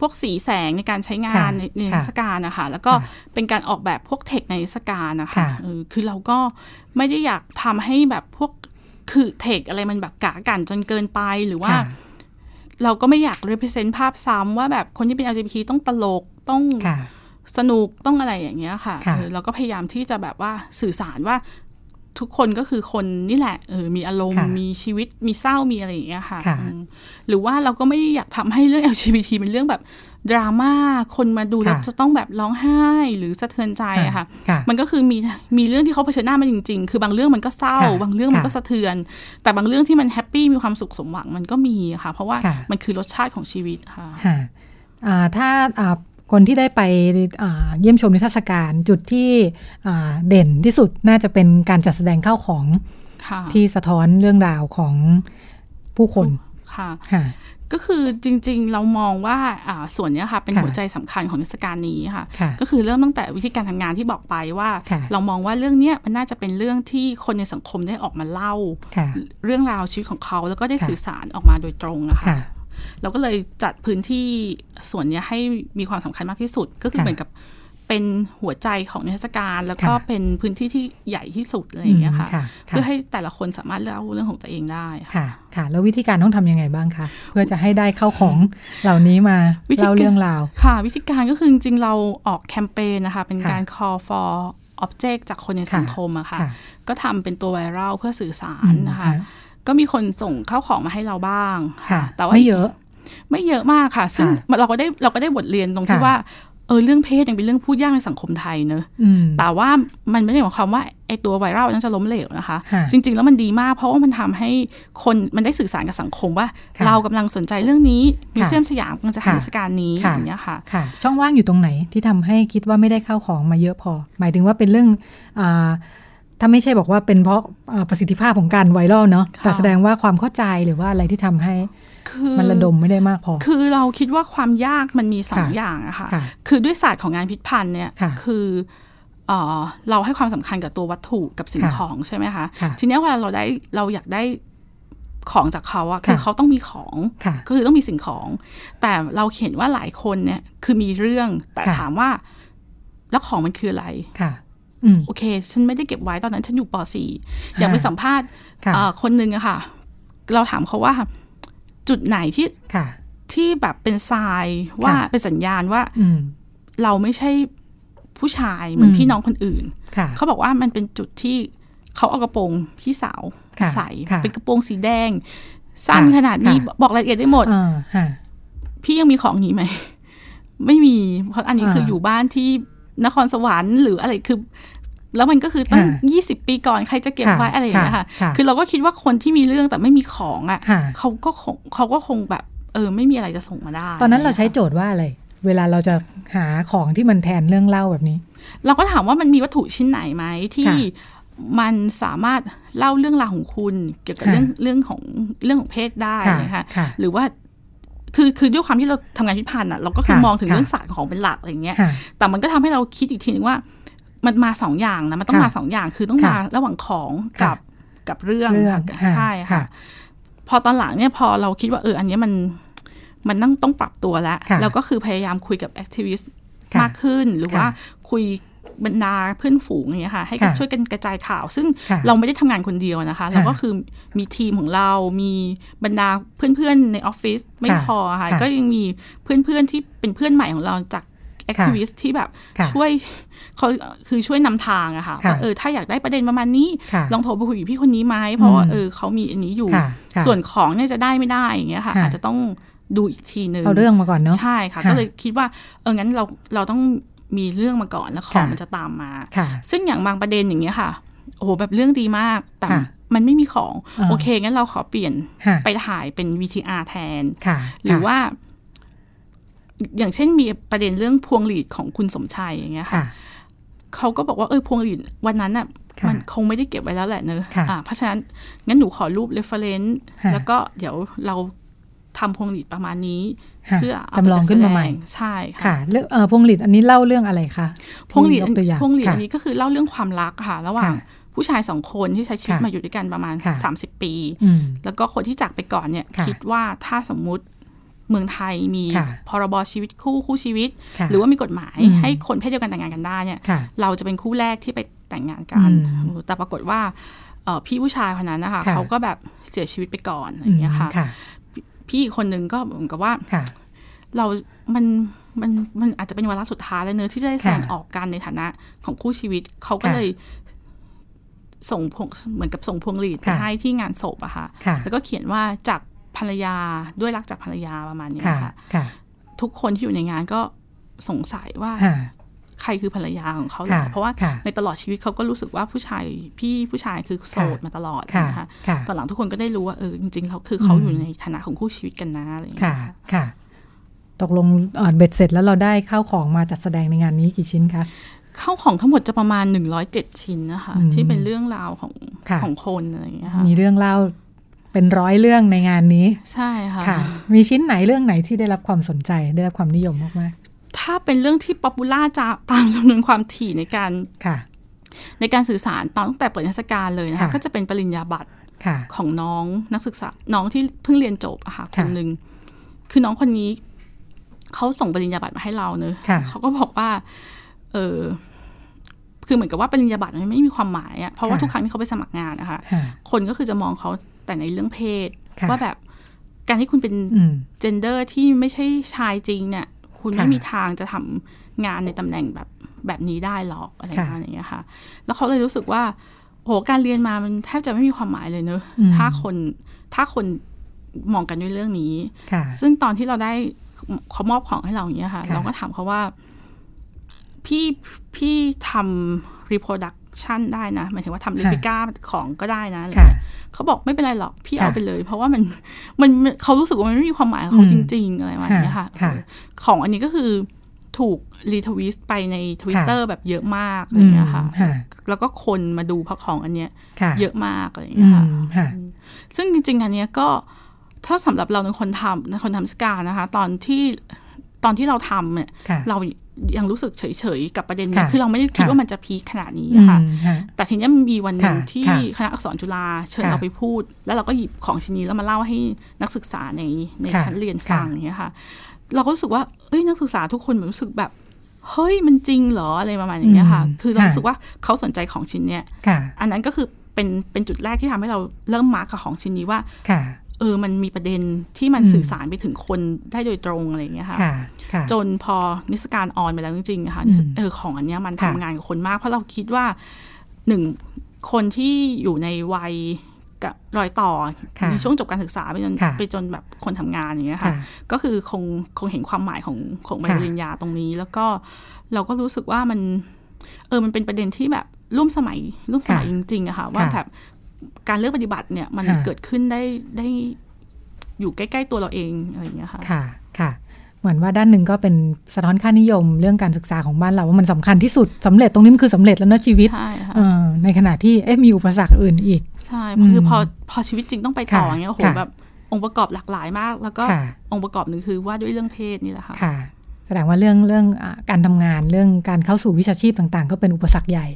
พวกสีแสงในการใช้งานในเทศกาลนะคะแล้วก็เป็นการออกแบบพวกเทคในเทศกาลนะคะคือเราก็ไม่ได้อยากทำให้แบบพวกคือเทคอะไรมันแบบกะกันจนเกินไปหรือว่า เราก็ไม่อยาก represent ภาพซ้ำว่าแบบคนที่เป็น LGBT ต้องตลกต้องสนุกต้องอะไรอย่างเงี้ยค่ะเราก็พยายามที่จะแบบว่าสื่อสารว่า ทุกคนก็คือคนนี่แหละเออมีอารมณ์มีชีวิตมีเศร้ามีอะไรอย่างเงี้ยค่ะ หรือว่าเราก็ไม่อยากทำให้เรื่อง LGBT เป็นเรื่องแบบดราม่าคนมาดูแล้วจะต้องแบบร้องไห้หรือสะเทือนใจอะค่ะ มันก็คือมีมีเรื่องที่เขาเผชิญหน้ามาจริง ๆ คือบางเรื่องมันก็เศร้า บางเรื่องมันก็สะเทือน แต่บางเรื่องที่มันแฮปปี้มีความสุขสมหวังมันก็มีค่ะ เพราะว่ามันคือรสชาติของชีวิตค่ะถ้า คนที่ได้ไปเยี่ยมชมนิทรรศการจุดที่เด่นที่สุดน่าจะเป็นการจัดแสดงเข้าของที่สะท้อนเรื่องราวของผู้คนค่ะก็คือจริงๆเรามองว่าส่วนนี้ค่ะเป็นหัวใจสำคัญของเทศกาลนี้ค่ะ ก็คือเริ่มตั้งแต่วิธีการทำงานที่บอกไปว่า เรามองว่าเรื่องนี้มันน่าจะเป็นเรื่องที่คนในสังคมได้ออกมาเล่า เรื่องราวชีวิตของเขาแล้วก็ได้สื่อสารออกมาโดยตรงนะคะ เราก็เลยจัดพื้นที่ส่วนนี้ให้มีความสำคัญมากที่สุด ก็คือเหมือนกับเป็นหัวใจของนิทรรศการ แล้วก็เป็นพื้นที่ที่ใหญ่ที่สุดอะไรอย่างเงี้ยค่ะ เพื่อให้แต่ละคนสามารถเล่าเรื่องของตัวเองได้ค่ะค่ะ แล้ววิธีการต้องทํำยังไงบ้างคะเพื่อจะให้ได้เข้าของเหล่านี้มาเล่าเรื่องราวค่ะ วิธีการก็คือจริงๆเราออกแคมเปญนะคะ เป็นการ call for object จากคนในสังคมอะค่ะ ก็ทำเป็นตัวไวรัลเพื่อสื่อสารนะคะ ก็มีคนส่งเข้าของมาให้เราบ้างแต่ว่าไม่เยอะ ไม่เยอะมากค่ะ ซึ่งเราก็ได้เราก็ได้บทเรียนตรงที่ว่าเออเรื่องเพศยังเป็นเรื่องพูดยากในสังคมไทยเนอะแต่ว่ามันไม่ได้หมายความว่าไอ้ตัวไวรัลนั้นจะล้มเหลวนะคะ จริง ๆ แล้วมันดีมากเพราะว่ามันทำให้คนมันได้สื่อสารกับสังคมว่า เรากำลังสนใจเรื่องนี้มิวเซียมสยามกำลังจะทำเทศกาลนี้อย่างเงี้ยค่ะค่ะช่องว่างอยู่ตรงไหนที่ทำให้คิดว่าไม่ได้เข้าของมาเยอะพอ หมายถึงว่าเป็นเรื่องอ่า ถ้าไม่ใช่บอกว่าเป็นเพราะประสิทธิภาพของการไวรัลเนาะแต่แสดงว่าความเข้าใจหรือว่าอะไรที่ทำให้มันระดมไม่ได้มากพอ คือเราคิดว่าความยากมันมีสองอย่างอะค่ะ คือด้วยศาสตร์ของงานพิพันธ์เนี่ย คือเราให้ความสำคัญกับตัววัตถุกับสิ่งของใช่ไหมคะ ทีนี้เวลาเราได้เราอยากได้ของจากเขาอะคือเขาต้องมีของก็คือต้องมีสิ่งของ แต่เราเห็นว่าหลายคนเนี่ยคือมีเรื่อง แต่ถามว่าแล้วของมันคืออะไร โอเค ฉันไม่ได้เก็บไว้ตอนนั้นฉันอยู่ป .4 อยากไปสัมภาษณ์คนหนึ่งอะค่ะ เราถามเขาว่า จุดไหนที่ที่แบบเป็นทรายว่าเป็นสัญญาณว่าเราไม่ใช่ผู้ชายเหมือนพี่น้องคนอื่น เขาบอกว่ามันเป็นจุดที่เขาเอากระโปรงพี่สาวใส่เป็นกระโปรงสีแดง สั้นขนาดนี้บอกรายละเอียดได้หมดพี่ยังมีของนี้ไหม ไม่มี เพราะอันนี้คืออยู่บ้านที่นครสวรรค์หรืออะไรคือ แล้วมันก็คือตั้งยี่สิบปีก่อนใครจะเก็บไว้อะไรอย่างเงี้ยค่ะ คือเราก็คิดว่าคนที่มีเรื่องแต่ไม่มีของอะเขาก็คงเขาก็คงแบบเออไม่มีอะไรจะส่งมาได้ ตอนนั้นเราใช้โจทย์ว่าอะไร เวลาเราจะหาของที่มันแทนเรื่องเล่าแบบนี้ เราก็ถามว่ามันมีวัตถุชิ้นไหนไหมที่มันสามารถเล่าเรื่องราวของคุณเกี่ยวกับเรื่องเรื่องของเรื่องของเพศได้นะคะหรือว่าคือคือด้วยความที่เราทำงานพิพันธ์อะเราก็คือมองถึงเรื่องศาสตร์ของเป็นหลักอะไรเงี้ยแต่มันก็ทำให้เราคิดอีกทีนึงว่า มันมาสองอย่างนะมันต้องมาสองอย่างคือต้องมาระหว่างของกับกับเรื่องใช่ค่ะ พอตอนหลังเนี่ยพอเราคิดว่าเอออันนี้มันมันต้องต้องปรับตัวแล้วเราก็คือพยายามคุยกับ activist มากขึ้น หรือว่าคุยบรรดาเพื่อนฝูงอย่างเงี้ยค่ะ ให้ช่วยกันกระจายข่าว ซึ่งเราไม่ได้ทำงานคนเดียวนะคะเราก็คือมีทีมของเรา มีบรรดาเพื่อนๆในออฟฟิศไม่พอค่ะ ก็ยังมีเพื่อนๆที่เป็นเพื่อนใหม่ของเราจาก แอคทิวิสต์ที่แบบช่วยเขาคือช่วยนำทางอะค่ะว่าเออถ้าอยากได้ประเด็นประมาณนี้ ลองโทรไปคุยกับพี่คนนี้ไหมเพราะว่าเออเขามีอันนี้อยู่ ส่วนของเนี่ยจะได้ไม่ได้อย่างเงี้ยค่ะอาจจะต้องดูอีกทีหนึ่งเอาเรื่องมาก่อนเนาะใช่ค่ะ ก็เลยคิดว่าเอองั้นเราเราต้องมีเรื่องมาก่อนแล้วของมันจะตามมา ซึ่งอย่างบางประเด็นอย่างเงี้ยค่ะโอ้โหแบบเรื่องดีมากแต่มันไม่มีของ โอเคงั้นเราขอเปลี่ยนไปถ่ายเป็น VTR แทนหรือว่า อย่างเช่นมีประเด็นเรื่องพวงหรีดของคุณสมชัยอย่างเงี้ยค่ะเขาก็บอกว่าเออพวงหรีดวันนั้นอะมันคงไม่ได้เก็บไว้แล้วแหละเนอะเพราะฉะนั้นงั้นหนูขอรูป reference แล้วก็เดี๋ยวเราทำพวงหรีดประมาณนี้ เพื่อจำลองขึ้นมาใหม่ใช่ค่ะเรื่องพวงหรีดอันนี้เล่าเรื่องอะไรคะพวงหรีดพวงหรีดอันนี้ก็คือเล่าเรื่องความรักค่ะ ระหว่างผู้ชายสองคนที่ใช้ชีวิตมาอยู่ด้วยกันประมาณสามสิบปี แล้วก็คนที่จากไปก่อนเนี่ย คิดว่าถ้าสมมุติ เมืองไทยมีพรบชีวิตคู่คู่ชีวิต หรือว่ามีกฎหมายให้คนเพศเดียวกันแต่งงานกันได้เนี่ยเราจะเป็นคู่แรกที่ไปแต่งงานกัน แต่ปรากฏว่าพี่ผู้ชายคนนั้นนะคะเขาก็แบบเสียชีวิตไปก่อนอย่างเงี้ยค่ะ พี่อีกคนนึงก็เหมือนกับว่าเรา มัน มัน มันอาจจะเป็นวาระสุดท้ายแล้วเนอะที่จะได้แสดงออกกันในฐานะของคู่ชีวิต เขาก็เลยส่งพวงเหมือนกับส่งพวงหลีดไปให้ที่งานศพอะค่ะ แล้วก็เขียนว่าจาก ภรรยาด้วยรักจากภรรยาประมาณนี้ค่ะ ทุกคนที่อยู่ในงานก็สงสัยว่าใครคือภรรยาของเขาหรอเพราะว่าในตลอดชีวิตเขาก็รู้สึกว่าผู้ชายพี่ผู้ชายคือโสดมาตลอดนะคะตอนหลังทุกคนก็ได้รู้ว่าเออจริงๆเขาคือเขาอยู่ในฐานะของคู่ชีวิตกันนะอะไรอย่างเงี้ยค่ะตกลงเบ็ดเสร็จแล้วเราได้เข้าของมาจัดแสดงในงานนี้กี่ชิ้นคะเข้าของทั้งหมดจะประมาณหนึ่งร้อยเจ็ดชิ้นนะคะ ที่เป็นเรื่องราวของของคนอะไรอย่างเงี้ยค่ะมีเรื่องเล่า เป็นร้อยเรื่องในงานนี้ ใช่ค่ะคะมีชิ้นไหนเรื่องไหนที่ได้รับความสนใจได้รับความนิยมมากๆถ้าเป็นเรื่องที่ป๊อปปูล่าจะตามจำนวนความถี่ในการค่ะ ในการสื่อสารตอนตั้งแต่เปิดเทศกาลเลยนะคะก็จะเป็นปริญญาบัตรของน้องนักศึกษาน้องที่เพิ่งเรียนจบอะค่ะคนหนึ่งคือน้องคนนี้เขาส่งปริญญาบัตรมาให้เราเนอะเขาก็บอกว่า เออคือเหมือนกับว่าปริญญาบัตรมันไม่มีความหมายอะเพราะว่าทุกครั้งที่เขาไปสมัครงานนะคะ คนก็คือจะมองเขา แต่ในเรื่องเพศ ว่าแบบการที่คุณเป็นเจนเดอร์ที่ไม่ใช่ชายจริงเนี่ย คุณไม่มีทางจะทำงานในตำแหน่งแบบแบบนี้ได้หรอกอะไรประมาณอย่างเงี้ยค่ะ แล้วเขาเลยรู้สึกว่าโหการเรียนมามันแทบจะไม่มีความหมายเลยเนอะถ้าคนถ้าคนมองกันด้วยเรื่องนี้ ซึ่งตอนที่เราได้เขามอบของให้เราอย่างเงี้ยค่ะ เราก็ถามเขาว่า พี่พี่ทำ reproduction ได้นะหมายถึงว่าทำเลปิก้าของก็ได้นะอะไรเงี้ยเขาบอกไม่เป็นไรหรอกพี่เอาไปเลย เพราะว่ามันมันเขารู้สึกว่ามันไม่มีความหมายของเขาจริง ๆ อะไรแบบนี้ค่ะ ของอันนี้ก็คือถูก retweet ไปในทวิตเตอร์แบบเยอะมากอะไรเงี้ยค่ะ แล้วก็คนมาดูเพราะของอันเนี้ยเยอะมากอะไรเงี้ยค่ะ ซึ่งจริง ๆ อันเนี้ยก็ถ้าสำหรับเราเป็นคนทำคนทำนิทรรศการนะคะ ตอนที่ตอนที่เราทำเนี่ยเรา ยังรู้สึกเฉยๆกับประเด็นนี้คือเราไม่ได้คิดว่ามันจะ peak ขนาดนี้ค่ะ แต่ทีนี้มีวันหนึ่งที่คณะอักษรจุฬาเชิญเราไปพูด แล้วเราก็หยิบของชิ้นนี้แล้วมาเล่าให้นักศึกษาในในชั้นเรียนฟังอย่างเงี้ยค่ะ เราก็รู้สึกว่าเอ้ยนักศึกษาทุกคนรู้สึกแบบเฮ้ยมันจริงเหรออะไรประมาณอย่างเงี้ยค่ะ คือเรารู้สึกว่าเขาสนใจของชิ้นเนี้ยอันนั้นก็คือเป็นเป็นจุดแรกที่ทำให้เราเริ่มมาร์กกับของชิ้นนี้ว่าเออมันมีประเด็นที่มันสื่อสารไปถึงคนได้โดยตรงอะไรอย่างเงี้ยค่ะ จนพอนิสการออนไปแล้วจริงๆค่ะเออของอันเนี้ยมันทำงานกับคนมาก เพราะเราคิดว่าหนึ่งคนที่อยู่ในวัยกับรอยต่อในช่วงจบการศึกษาไปจนไปจนแบบคนทำงานอย่างเงี้ยค่ะ ก็คือคงคงเห็นความหมายของของใบปริญญาตรงนี้ แล้วก็เราก็รู้สึกว่ามัน เออมันเป็นประเด็นที่แบบร่วมสมัยร่วมสมัยจริงๆอะค่ะ ว่าแบบ การเลือกปฏิบัติเนี่ยมันเกิดขึ้นได้ได้อยู่ใกล้ๆตัวเราเองอะไรอย่างเงี้ยค่ะ ค่ะ ค่ะ เหมือนว่าด้านหนึ่งก็เป็นสะท้อนค่านิยมเรื่องการศึกษาของบ้านเราว่ามันสำคัญที่สุดสำเร็จตรงนี้มันคือสำเร็จแล้วนะชีวิตใช่ค่ะในขณะที่เอ๊ะมีอุปสรรคอื่นอีก ใช่คือพอพอชีวิตจริงต้องไปต่ออย่างเงี้ยโอ้โหแบบองค์ประกอบหลากหลายมาก แล้วก็องค์ประกอบหนึ่งคือว่าด้วยเรื่องเพศนี่แหละค่ะ ค่ะ แสดงว่าเรื่องเรื่องการทำงานเรื่องการเข้าสู่วิชาชีพต่าง ๆ ก็เป็นอุปสรรคใหญ่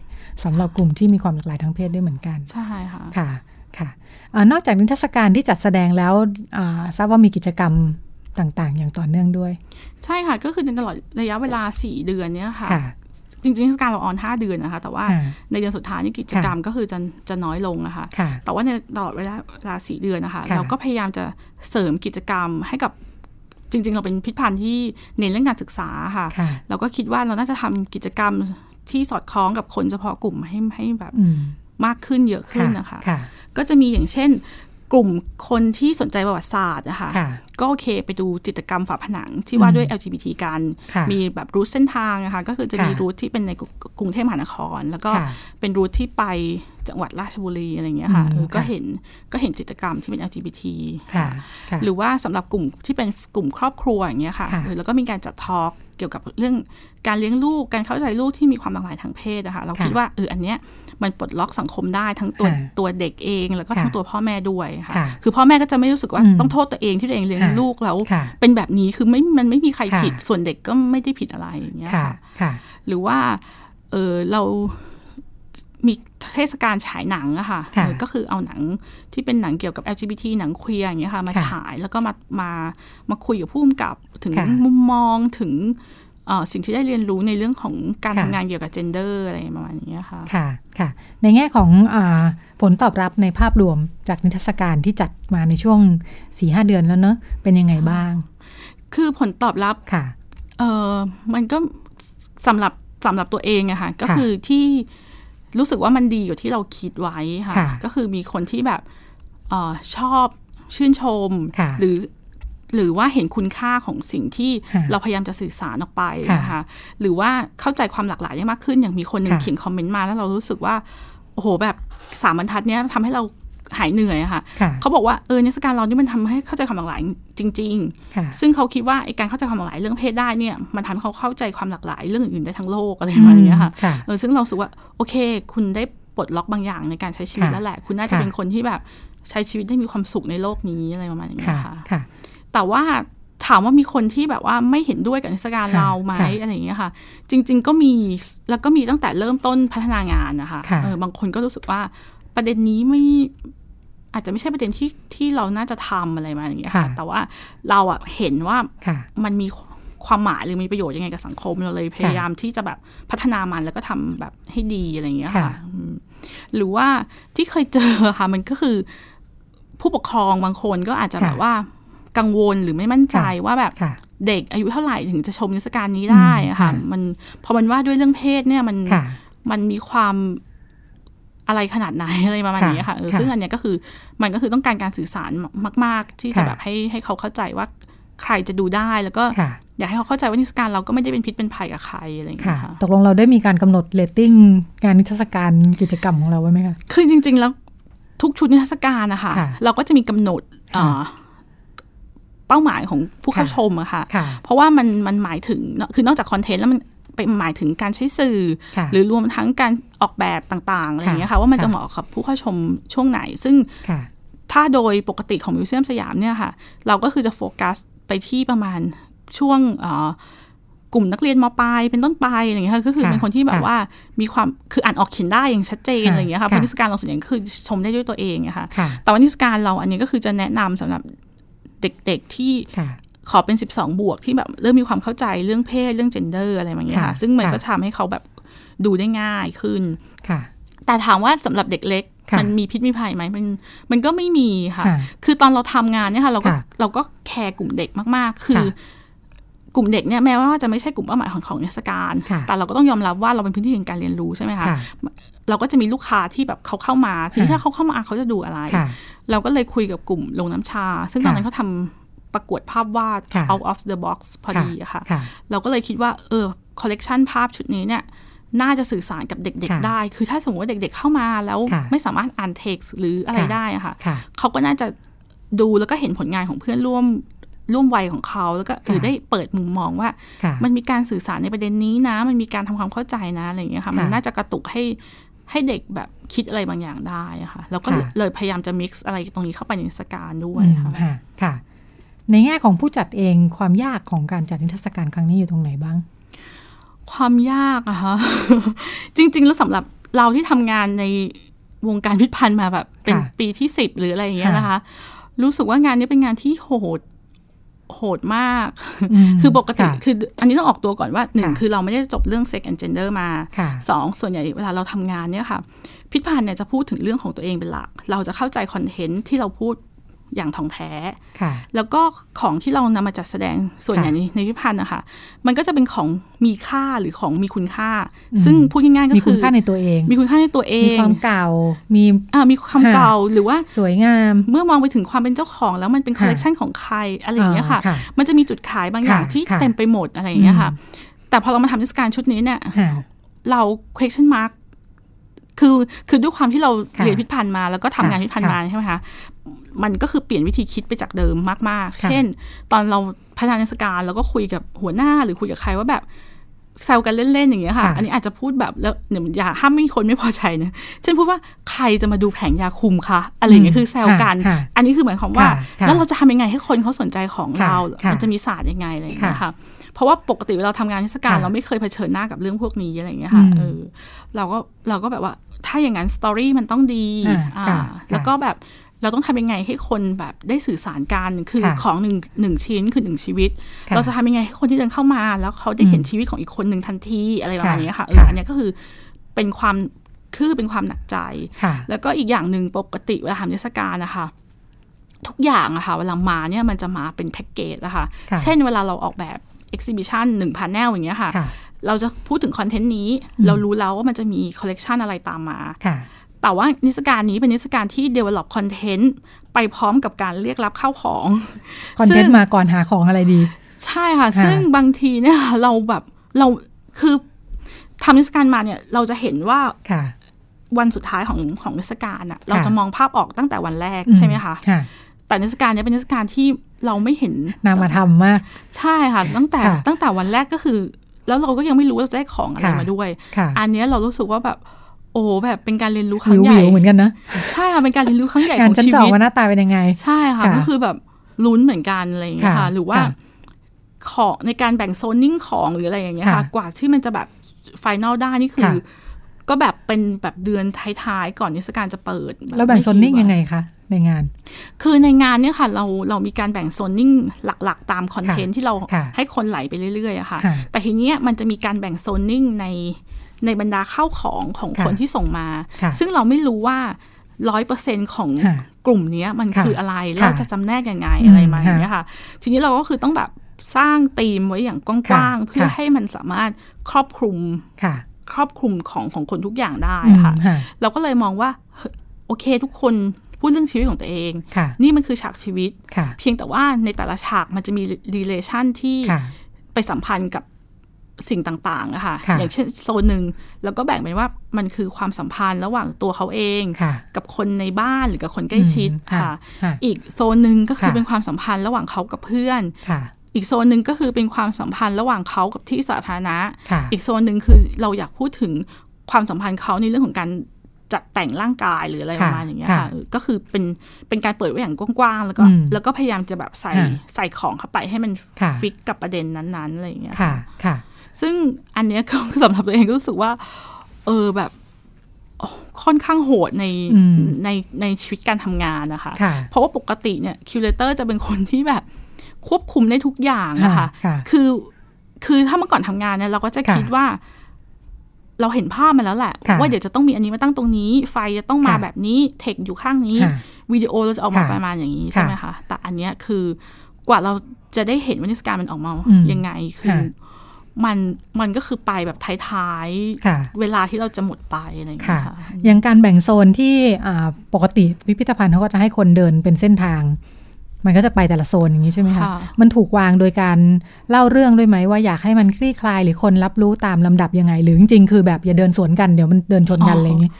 สำหรับกลุ่มที่มีความหลากหลายทางเพศด้วยเหมือนกันใช่ค่ะค่ะค่ะอนอกจากนิทรรศการที่จัดแสดงแล้วทราบว่ามีกิจกรรมต่างๆ อย่างต่อเนื่องด้วย ใช่ค่ะ ก็คือในตลอดระยะเวลาสี่เดือนเนี้ยค่ะจริงๆเทศกาลเราออนห้าเดือนนะคะ แต่ว่าในเดือนสุดท้ายนี่กิจกรรมก็คือจะจะน้อยลงนะคะ แต่ว่าในตลอดเวลาเวลาสี่เดือนนะคะ เราก็พยายามจะเสริมกิจกรรมให้กับจริง ๆ เราเป็นพิพิธภัณฑ์ที่เน้นเรื่องการศึกษาค่ะ เราก็คิดว่าเราน่าจะทำกิจกรรม ที่สอดคล้องกับคนเฉพาะกลุ่มให้ให้แบบมากขึ้นเยอะขึ้นนะคะ ก็จะมีอย่างเช่น กลุ่มคนที่สนใจประวัติศาสตร์นะคะก็โอเคไปดูจิตรกรรมฝาผนังที่ว่าด้วย LGBT กัน มีแบบรูทเส้นทางนะคะก็คือจะมีรูทที่เป็นในกรุงเทพมหานคร แล้วก็เป็นรูทที่ไปจังหวัดราชบุรีอะไรเงี้ยค่ะก็เห็นก็เห็นจิตรกรรมที่เป็น LGBT หรือว่าสำหรับกลุ่มที่เป็นกลุ่มครอบครัวอย่างเงี้ยค่ะแล้วก็มีการจัดทอล์ก เกี่ยวกับเรื่องการเลี้ยงลูก การเข้าใจลูกที่มีความหลากหลายทางเพศนะคะเราคิดว่าเอออันเนี้ยมันปลดล็อกสังคมได้ทั้งตัวตัวเด็กเอง แล้วก็ทั้งตัวพ่อแม่ด้วยค่ะ คือพ่อแม่ก็จะไม่รู้สึกว่าต้องโทษตัวเองที่ตัวเองเลี้ยงลูกแล้วเป็นแบบนี้คือไม่มันไม่มีใครผิดส่วนเด็กก็ไม่ได้ผิดอะไรอย่างเงี้ยค่ะหรือว่าเออเรา มีเทศกาลฉายหนังอะค่ะ ก็คือเอาหนังที่เป็นหนังเกี่ยวกับ LGBT หนังเคลียร์อย่างเงี้ยค่ะ มาฉายแล้วก็มามามาคุยกับผู้กำกับถึงมุมมองถึงสิ่งที่ได้เรียนรู้ในเรื่องของการทำงานเกี่ยวกับเจนเดอร์อะไรประมาณนี้ค่ะ ค่ะ ค่ะ ในแง่ของอผลตอบรับในภาพรวมจากนิทรรศการที่จัดมาในช่วงสี่ห้าเดือนแล้วเนอะเป็นยังไงบ้าง คือผลตอบรับค่ะ เออมันก็สำหรับสำหรับตัวเองอะค่ะ ก็คือที่ รู้สึกว่ามันดีกว่าที่เราคิดไว้ค่ะ ก็คือมีคนที่แบบออชอบชื่นชม หรือหรือว่าเห็นคุณค่าของสิ่งที่เราพยายามจะสื่อสารออกไปนะคะหรือว่าเข้าใจความหลากหลายได้มากขึ้น อย่างมีคนหนึ่งเขียนคอมเมนต์มาแล้วเรารู้สึกว่า โอ้โห แบบสามบรรทัดเนี้ยทำให้เรา หายเหนื่อยอะค่ะ เขาบอกว่าเออนิสการเรานี่มันทำให้เข้าใจความหลากหลายจริง ๆ ซึ่งเขาคิดว่าไอการเข้าใจความหลากหลายเรื่องเพศได้เนี่ยมันทำให้เขาเข้าใจความหลากหลายเรื่องอื่นได้ทั้งโลกอะไรประมาณนี้ค่ะเออซึ่งเราสึกว่าโอเค คุณได้ปลดล็อกบางอย่างในการใช้ชีวิตแล้วแหละ คุณน่าจะเป็นคนที่แบบใช้ชีวิตได้มีความสุขในโลกนี้อะไรประมาณนี้ค่ะ แต่ว่าถามว่ามีคนที่แบบว่าไม่เห็นด้วยกับนิสการเราไหมอะไรอย่างเงี้ยค่ะ จริง ๆ ก็มีแล้วก็มีตั้งแต่เริ่มต้นพัฒนางานนะคะเออบางคนก็รู้สึกว่าประเด็นนี้ไม่ อาจจะไม่ใช่ประเด็นที่ที่เราน่าจะทำอะไรมาอย่างเงี้ยค่ะ แต่ว่าเราอะเห็นว่ามันมีความหมายหรือมีประโยชน์ยังไงกับสังคมเราเลยพยายามที่จะแบบพัฒนามันแล้วก็ทำแบบให้ดีอะไรอย่างเงี้ยค่ะ หรือว่าที่เคยเจอค่ะ มันก็คือ ผู้ปกครองบางคนก็อาจจะแบบว่ากังวลหรือไม่มั่นใจว่าแบบเด็กอายุเท่าไหร่ถึงจะชมนิทรรศการนี้ได้ค่ะ มันพอมันว่าด้วยเรื่องเพศเนี่ยมันมันมีความ อะไรขนาดไหนอะไรประมาณนี้ค่ะเออซึ่งอันเนี้ยก็คือมันก็คือต้องการการสื่อสารมาก ๆ ที่จะแบบให้ให้เขาเข้าใจว่าใครจะดูได้แล้วก็อยากให้เขาเข้าใจว่านิทรรศการเราก็ไม่ได้เป็นพิษเป็นภัยกับใครอะไรอย่างเงี้ยค่ะตกลงเราได้มีการกำหนดเรตติ้งงานนิทรรศการกิจกรรมของเราไว้ไหมคะคือจริง ๆ แล้วทุกชุดนิทรรศการนะคะเราก็จะมีกำหนดเป้าหมายของผู้เข้าชมอะค่ะ เพราะว่ามันมันหมายถึงคือนอกจากคอนเทนต์แล้วมัน เป็นหมายถึงการใช้สื่อ หรือรวมทั้งการออกแบบต่างๆอะไรอย่างเงี้ยค่ะว่ามันจะเหมาะกับผู้เข้าชมช่วงไหน ซึ่งถ้าโดยปกติของมิวเซียมสยามเนี่ยค่ะ เราก็คือจะโฟกัสไปที่ประมาณช่วงกลุ่มนักเรียนมปลายเป็นต้นไปอะไรอย่างเงี้ยค่ะก็คือเป็นคนที่แบบว่ามีความคืออ่านออกเขียนได้อย่างชัดเจนอะไรอย่างเงี้ยค่ะเพราะนิสการเราส่วนใหญ่คือชมได้ด้วยตัวเองนะคะแต่ว่านิสการเราอันนี้ก็คือจะแนะนำสำหรับเด็กๆที่ ขอเป็น 12 บวกที่แบบเริ่มมีความเข้าใจเรื่องเพศเรื่องเจนเดอร์อะไรอย่างเงี้ยค่ะ ซึ่งมันก็ทำให้เขาแบบดูได้ง่ายขึ้นค่ะ แต่ถามว่าสำหรับเด็กเล็ก มันมีพิษมีภัยไหมมันมันก็ไม่มีค่ะ คือตอนเราทำงานเนี่ยค่ะ เราก็เราก็แคร์กลุ่มเด็กมากๆ คือกลุ่มเด็กเนี่ยแม้ว่าจะไม่ใช่กลุ่มเป้าหมายของของนิทรรศการแต่เราก็ต้องยอมรับว่าเราเป็นพื้นที่แห่งการเรียนรู้ใช่ไหมคะเราก็จะมีลูกค้าที่แบบเขาเข้ามาทีถ้าเขาเข้ามาเขาจะดูอะไร เราก็เลยคุยกับกลุ่มลงน้ำชา ซึ่งตอนนั้นเขาทา ประกวดภาพวาด out of the box พอดีค่ะ เราก็เลยคิดว่า เออ คอลเลกชันภาพชุดนี้เนี่ย น่าจะสื่อสารกับเด็ก ๆ ได้ คือถ้าสมมติว่าเด็ก ๆ เข้ามาแล้วไม่สามารถอ่านเท็กซ์หรืออะไรได้อะค่ะ เขาก็น่าจะดูแล้วก็เห็นผลงานของเพื่อนร่วมร่วมวัยของเขาแล้วก็หรือได้เปิดมุมมองว่า มันมีการสื่อสารในประเด็นนี้นะ มันมีการทำความเข้าใจนะอะไรอย่างเงี้ยค่ะ มันน่าจะกระตุกให้ให้เด็กแบบคิดอะไรบางอย่างได้ค่ะ แล้วก็เลยพยายามจะมิกซ์อะไรตรงนี้เข้าไปในสการด้วยค่ะค่ะ ในแง่ของผู้จัดเองความยากของการจัดนิทรรศการครั้งนี้อยู่ตรงไหนบ้าง ความยากอะคะจริง ๆ แล้วสำหรับเราที่ทำงานในวงการพิพิธภัณฑ์มาแบบเป็นปีที่สิบหรืออะไรอย่างเงี้ยนะคะ รู้สึกว่างานนี้เป็นงานที่โหดโหดมาก คือปกติ คืออันนี้ต้องออกตัวก่อนว่าหนึ่งคือเราไม่ได้จบเรื่อง sex and gender มาสองส่วนใหญ่เวลาเราทำงานเนี่ยค่ะ พิพิธภัณฑ์เนี่ยจะพูดถึงเรื่องของตัวเองเป็นหลัก เราจะเข้าใจ content ที่เราพูด อย่างถ่องแท้ แล้วก็ของที่เรานำมาจัดแสดงส่วนใหญ่ในในพิพิธภัณฑ์นะคะ มันก็จะเป็นของมีค่าหรือของมีคุณค่า ซึ่งพูดง่ายๆก็คือมีคุณค่าในตัวเอง มีคุณค่าในตัวเอง มีความเก่า มีอ่ามีความเก่าหรือว่าสวยงาม เมื่อมองไปถึงความเป็นเจ้าของ แล้วมันเป็นคอลเลกชันของใครอะไรอย่างเงี้ยค่ะ มันจะมีจุดขายบางอย่างที่เต็มไปหมดอะไรอย่างเงี้ยค่ะ แต่พอเรามาทำเทศกาลชุดนี้เนี่ยเรา question mark คือคือด้วยความที่เราเรียนพิพันธ์มาแล้วก็ทำงานพิพันธ์มาใช่ไหมคะ มันก็คือเปลี่ยนวิธีคิดไปจากเดิมมาก ๆ เช่น ตอนเราพัฒนาเทศกาลเราก็คุยกับหัวหน้าหรือคุยกับใครว่าแบบแซวกันเล่น ๆ อย่างเงี้ยค่ะ อันนี้อาจจะพูดแบบแล้วเนี่ยอย่าห้ามไม่มีคนไม่พอใจนะเช่นพูดว่าใครจะมาดูแผงยาคุมคะอะไรเงี้ยคือแซวกัน อันนี้คือหมายความว่า แล้วเราจะทำยังไงให้คนเขาสนใจของเรา มันจะมีศาสตร์ยังไงอะไรอย่างเงี้ยค่ะ เพราะว่าปกติเวลาทำงานเทศกาลเราไม่เคยเผชิญหน้ากับเรื่องพวกนี้อะไรอย่างเงี้ยค่ะเออเราก็เราก็แบบว่าถ้าอย่างนั้นสตอรี่มันต้องดีอ่าแล้วก็แบบ เราต้องทำยังไงให้คนแบบได้สื่อสารกันคือของหนึ่งหนึ่งชิ้นคือหนึ่งชีวิต เราจะทำยังไงให้คนที่เดินเข้ามา แล้วเขาได้เห็นชีวิตของอีกคนหนึ่งทันทีอะไรประมาณนี้ค่ะเอออันนี้ก็คือเป็นความคือเป็นความหนักใจ แล้วก็อีกอย่างหนึ่งปกติเวลาทำนิทรรศการนะคะทุกอย่างอะค่ะเวลามาเนี่ยมันจะมาเป็นแพ็กเกจนะคะเช่นเวลาเราออกแบบ exhibition หนึ่ง panel อย่างเงี้ยค่ะ เราจะพูดถึง content นี้ เรารู้แล้วว่ามันจะมีคอลเลกชันอะไรตามมาค่ะ แต่ว่านิทรรศการนี้เป็นนิทรรศการที่ develop contentไปพร้อมกับการเรียกรับเข้าของคอนเทนต์มาก่อนหาของอะไรดี ใช่ค่ะ ซึ่งบางทีเนี่ยเราแบบเราคือทำนิสการมาเนี่ยเราจะเห็นว่าค่ะวันสุดท้ายของของนิสการอะเราจะมองภาพออกตั้งแต่วันแรกใช่ไหมคะแต่นิสการนี้เป็นนิสการที่เราไม่เห็นนามาทำมาก ใช่ค่ะ ตั้งแต่ตั้งแต่วันแรกก็คือ แล้วเราก็ยังไม่รู้ว่าจะได้ของอะไรมาด้วย อันนี้เรารู้สึกว่าแบบ โอ้แบบเป็นการเรียนรู้ครั้งใหญ่เหมือนกันนะใช่ค่ะเป็นการเรียนรู้ครั้งใหญ่ของชีวิตการว่าหน้าตาเป็นยังไง ใช่ค่ะก็คือแบบลุ้นเหมือนกันอะไรอย่างเงี้ยค่ะ หรือว่าของในการแบ่งโซนนิ่งของหรืออะไรอย่างเงี้ยค่ะ กว่าที่มันจะแบบไฟแนลได้นี่คือ ก็แบบเป็นแบบเดือนท้ายๆก่อนนิสการจะเปิด แล้วแบ่งโซนนิ่งยังไงคะในงาน คือในงานเนี่ยค่ะ เราเรามีการแบ่งโซนนิ่งหลัก ๆ ตามคอนเทนต์ที่เราให้คนไหลไปเรื่อยๆอะค่ะ แต่ทีเนี้ยมันจะมีการแบ่งโซนนิ่งใน ในบรรดาเข้าของของคนที่ส่งมา ซึ่งเราไม่รู้ว่าร้อยเปอร์เซ็นของกลุ่มนี้มันคืออะไรแล้วจะจำแนกยังไงอะไรมาอย่างเงี้ยค่ะ ทีนี้เราก็คือต้องแบบสร้างธีมไว้อย่างกว้างๆ เพื่อให้มันสามารถครอบคลุมครอบคลุมของของคนทุกอย่างได้ค่ะ เราก็เลยมองว่า โอเคทุกคนพูดเรื่องชีวิตของตัวเอง นี่มันคือฉากชีวิต เพียงแต่ว่าในแต่ละฉากมันจะมีรีเลชันที่ไปสัมพันธ์กับ สิ่งต่างๆนะคะอย่างเช่นโซนหนึ่งแล้วก็แบ่งเป็นว่ามันคือความสัมพันธ์ระหว่างตัวเขาเอง กับคนในบ้านหรือกับคนใกล้ชิดค่ะ อีกโซนหนึ่งก็คือเป็นความสัมพันธ์ระหว่างเขากับเพื่อนอีกโซนหนึ่งก็คือเป็นความสัมพันธ์ระหว่างเขากับที่สาธารณะ อีกโซนหนึ่งคือเราอยากพูดถึงความสัมพันธ์เขาในเรื่องของการจัดแต่งร่างกายหรืออะไรประมาณอย่างเงี้ยค่ะ ก็คือเป็นเป็นการเปิดไว้อย่างกว้างๆ แล้วก็แล้วก็พยายามจะแบบใส่ใส่ของเข้าไปให้มันฟิกกับประเด็นนั้นๆอะไรอย่างเงี้ยค่ะค่ะ ซึ่งอันเนี้ยก็สำหรับตัวเองก็รู้สึกว่า เออแบบค่อนข้างโหดในในในชีวิตการทำงานนะคะ เพราะว่าปกติเนี่ย curator จะเป็นคนที่แบบควบคุมได้ทุกอย่างนะคะ คือคือถ้าเมื่อก่อนทำงานเนี่ยเราก็จะคิดว่า เราเห็นภาพมาแล้วแหละ ว่าเดี๋ยวจะต้องมีอันนี้มาตั้งตรงนี้ ไฟจะต้องมาแบบนี้เทคอยู่ข้างนี้วิดีโอเราจะออกมาประมาณอย่างนี้ใช่ไหมคะแต่อันเนี้ยคือกว่าเราจะได้เห็นวินิสการมันออกมายังไงคือ มันมันก็คือไปแบบท้ายๆ เวลาที่เราจะหมดไปอะไรอย่างเงี้ยค่ะอย่างการแบ่งโซนที่ปกติพิพิธภัณฑ์เขาก็จะให้คนเดินเป็นเส้นทาง มันก็จะไปแต่ละโซนอย่างนี้ใช่ไหมคะ มันถูกวางโดยการเล่าเรื่องด้วยไหมว่าอยากให้มันคลี่คลายหรือคนรับรู้ตามลำดับยังไง หรือจริงๆคือแบบอย่าเดินสวนกันเดี๋ยวมันเดินชนกันอะไรอย่างนี้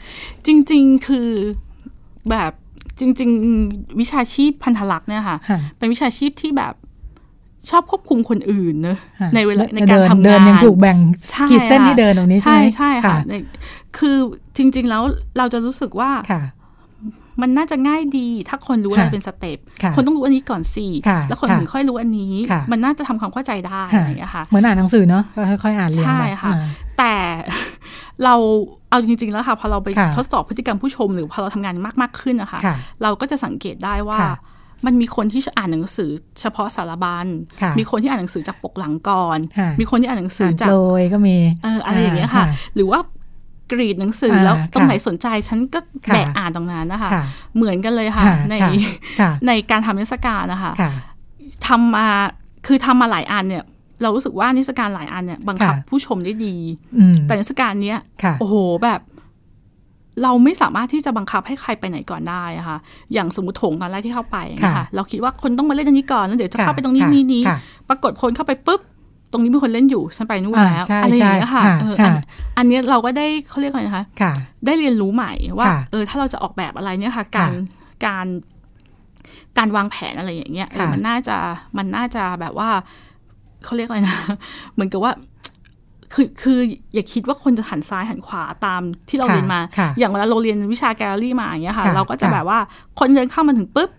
จริง ๆคือแบบจริง ๆ วิชาชีพภัณฑารักษ์เนี่ยค่ะ เป็นวิชาชีพที่แบบ ชอบควบคุมคนอื่นเนอะในเวลาในการทำงานเดินยังถูกแบ่งขีดเส้นที่เดินตรงนี้ใช่ไหมใช่ค่ะ คือจริง ๆ แล้วเราจะรู้สึกว่ามันน่าจะง่ายดี ถ้าคนรู้อะไรเป็น stepคนต้องรู้อันนี้ก่อนสิแล้วคนถึงค่อยรู้อันนี้ มันน่าจะทำความเข้าใจได้อะไรอย่างเงี้ยค่ะเหมือนอ่านหนังสือเนาะค่อยๆอ่านเรียนใช่ค่ะ แต่เราเอาจริง ๆ แล้วค่ะพอเราไปทดสอบพฤติกรรมผู้ชมหรือพอเราทำงานมากๆขึ้นนะคะ เราก็จะสังเกตได้ว่า มันมีคนที่อ่านหนังสือเฉพาะสารบัญ มีคนที่อ่านหนังสือจากปกหลังก่อน มีคนที่อ่านหนังสือจากโดยก็มีอะไรอย่างเงี้ยค่ะ หรือว่ากรีดหนังสือแล้วตรงไหนสนใจฉันก็แบกอ่านตรงนั้นนะคะ เหมือนกันเลยค่ะ ในในการทำนิทรรศการนะคะทำมาคือทำมาหลายอันเนี่ยเรารู้สึกว่านิทรรศการหลายอันเนี่ยบังคับผู้ชมได้ดี แต่นิทรรศการเนี้ยโอ้โหแบบ เราไม่สามารถที่จะบังคับให้ใครไปไหนก่อนได้ะค่ะ อย่างสมมติโถงตอนแรกที่เข้าไปนะคะเราคิดว่าคนต้องมาเล่นอันนี้ก่อนแล้วเดี๋ยวจะเข้าไปตรงนี้นี้นี้ปรากฏคนเข้าไปปุ๊บตรงนี้มีคนเล่นอยู่ฉันไปนู่นแล้วอะไรอย่างเงี้ยค่ะอันนี้เราก็ได้เขาเรียกอะไรนะคะได้เรียนรู้ใหม่ว่า เออถ้าเราจะออกแบบอะไรเนี่ยค่ะ การการการวางแผนอะไรอย่างเงี้ยมันน่าจะมันน่าจะแบบว่าเขาเรียกอะไรนะ เหมือนกับว่า คือคืออย่าคิดว่าคนจะหันซ้ายหันขวาตามที่เราเรียนมา อย่างเวลาเราเรียนวิชาแกลเลอรี่มาอย่างเงี้ยค่ะ เราก็จะแบบว่าคนเดินเข้ามาถึงปุ๊บ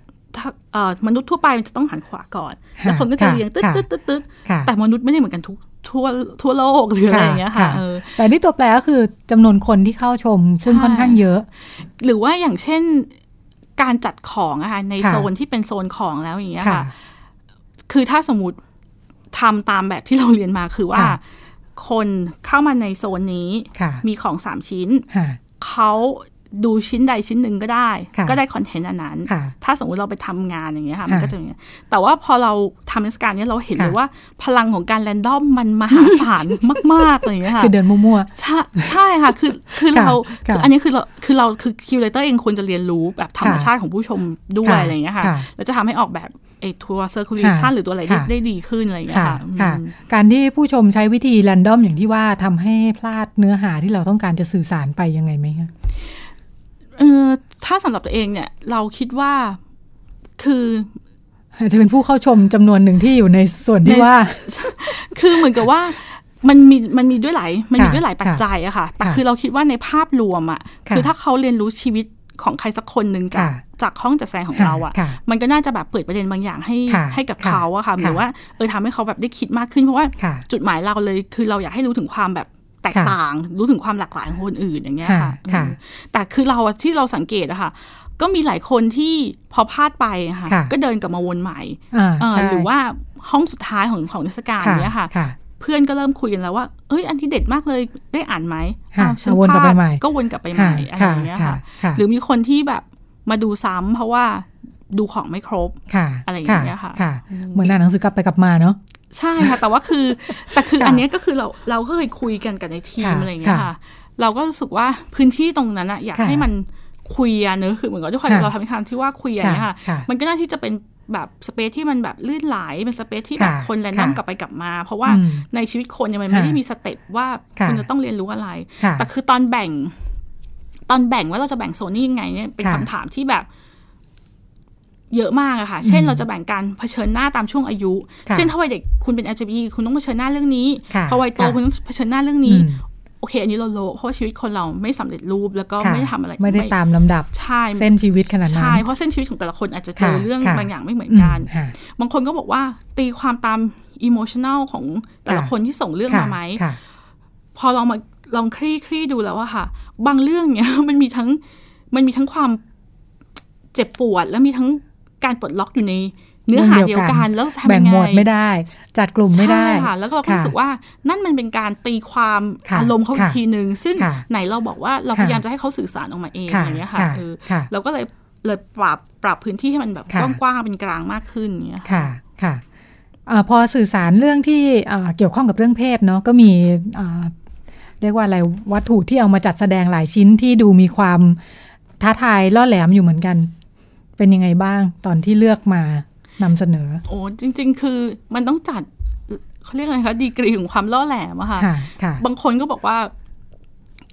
มนุษย์ทั่วไปมันจะต้องหันขวาก่อน แล้วคนก็จะเรียงตึ๊ดตึ๊ดตึ๊ดตึ๊ดแต่มนุษย์ไม่ได้เหมือนกันทุกทั่วทั่วโลกหรืออะไรอย่างเงี้ยค่ะแต่ที่ตัวแปลก็คือจำนวนคนที่เข้าชมซึ่งค่อนข้างเยอะ หรือว่าอย่างเช่นการจัดของอะค่ะในโซนที่เป็นโซนของแล้วอย่างเงี้ยค่ะ คือถ้าสมมติทำตามแบบที่เราเรียนมาคือว่า คนเข้ามาในโซนนี้มีของสามชิ้นเขา ดูชิ้นใดชิ้นหนึ่งก็ได้ ก็ได้คอนเทนต์อันนั้น ถ้าสมมติเราไปทำงานอย่างเงี้ยค่ะมันก็จะอย่างเงี้ยแต่ว่าพอเราทำนิทรรศการเนี้ยเราเห็นเลยว่าพลังของการ random มันมหาศาลมากๆเลยค่ะคือเดินมั่วๆใช่ใช่ค่ะคือคือเราคืออันนี้คือเราคือเราคือ curator เองควรจะเรียนรู้แบบธรรมชาติของผู้ชมด้วยอะไรอย่างเงี้ยค่ะแล้วจะทำให้ออกแบบไอ้ตัว circulation หรือตัวอะไรได้ดีขึ้นอะไรอย่างเงี้ยค่ะ การที่ผู้ชมใช้วิธี random อย่างที่ว่าทำให้พลาดเนื้อหาที่เราต้องการจะสื่อสารไปยังไงไหมคะ เออถ้าสำหรับตัวเองเนี่ย เราคิดว่าคืออาจจะเป็นผู้เข้าชมจำนวนหนึ่งที่อยู่ในส่วนที่ว่า คือเหมือนกับว่ามันมีมันมีด้วยหลายมันมีด้วยหลายปัจจัยอะค่ะ แต่คือเราคิดว่าในภาพรวมอะคือถ้าเขาเรียนรู้ชีวิตของใครสักคนหนึ่งจากจากห้องจัดแสดงของเราอะ่ะ มันก็น่าจะแบบเปิดประเด็นบางอย่างให้ให้กับเขาอะค่ะหรือว่าเออทำให้เขาแบบได้คิดมากขึ้นเพราะว่าจุดหมายเราเลยคือเราอยากให้รู้ถึงความแบบ แตกต่างรู้ถึงความหลากหลายของคนอื่นอย่างเงี้ยค่ะ แต่คือเราที่เราสังเกตอะค่ะ ก็มีหลายคนที่พอพลาดไปค่ะ ก็เดินกลับมาวนใหม่หรือว่าห้องสุดท้ายของของเทศกาลเนี้ยค่ะ เพื่อนก็เริ่มคุยกันแล้วว่าเอ้ยอันที่เด็ดมากเลยได้อ่านไหมอ้าวฉันวนกลับไปใหม่ก็วนกลับไปใหม่อะไรอย่างเงี้ยค่ะ หรือมีคนที่แบบมาดูซ้ำเพราะว่าดูของไม่ครบอะไรอย่างเงี้ยค่ะ เหมือนอ่านหนังสือกลับไปกลับมาเนาะ ใช่ค่ะ แต่ว่าคือ แต่คืออันนี้ก็คือเราเราก็เคยคุยกันกับในทีมอะไรอย่างเงี้ยค่ะ เราก็รู้สึกว่าพื้นที่ตรงนั้นอะอยากให้มันคุยอะเนอะคือเหมือนกับทุกคนเราทำในทางที่ว่าคุยอย่างเงี้ยค่ะ มันก็น่าที่จะเป็นแบบสเปซที่มันแบบลื่นไหลเป็นสเปซที่แบบคนแรนดอมกลับไปกลับมา เพราะว่าในชีวิตคนยังไม่ได้มีสเต็ปว่าคุณจะต้องเรียนรู้อะไร แต่คือตอนแบ่ง ตอนแบ่งว่าเราจะแบ่งโซนนี้ยังไงเนี่ยเป็นคำถามที่แบบ เยอะมากอะค่ะ เช่นเราจะแบ่งการเผชิญหน้าตามช่วงอายุ เช่นถ้าวัยเด็กคุณเป็น LGBT คุณต้องเผชิญหน้าเรื่องนี้ พอวัยโตคุณต้องเผชิญหน้าเรื่องนี้ โอเค อันนี้เราโละเพราะชีวิตคนเราไม่สำเร็จรูปแล้วก็ไม่ทำอะไร ไม่ได้ตามลำดับ ใช่ เส้นชีวิตขนาดนั้น ใช่ เพราะเส้นชีวิตของแต่ละคนอาจจะเจอเรื่องบางอย่างไม่เหมือนกัน บางคนก็บอกว่าตีความตาม emotional ของแต่ละคนที่ส่งเรื่องมาไหม พอลองมาลองคลี่คลี่ดูแล้วอะค่ะ บางเรื่องเนี้ยมันมีทั้งมันมีทั้งความเจ็บปวด แล้วมีทั้ง การปลดล็อกอยู่ในเนื้อหาเดียวกันแล้วแบ่งหมวดไม่ได้ จัดกลุ่มไม่ได้ค่ะแล้วก็เรารู้สึกว่านั่นมันเป็นการตีความอารมณ์เขาอีกทีหนึ่งซึ่งไหนเราบอกว่าเราพยายามจะให้เขาสื่อสารออกมาเองอย่างเงี้ยค่ะเราก็เลยเลยปรับปรับพื้นที่ให้มันแบบกว้างๆเป็นกลางมากขึ้นเงี้ยค่ะค่ะพอสื่อสารเรื่องที่เกี่ยวข้องกับเรื่องเพศเนาะก็มีเรียกว่าอะไรวัตถุที่เอามาจัดแสดงหลายชิ้นที่ดูมีความท้าทายล่อแหลมอยู่เหมือนกัน เป็นยังไงบ้างตอนที่เลือกมานำเสนอ โอ้จริง ๆ คือมันต้องจัดเขาเรียกอะไรคะดีกรีของความล่อแหลมอะค่ะบางคนก็บอกว่า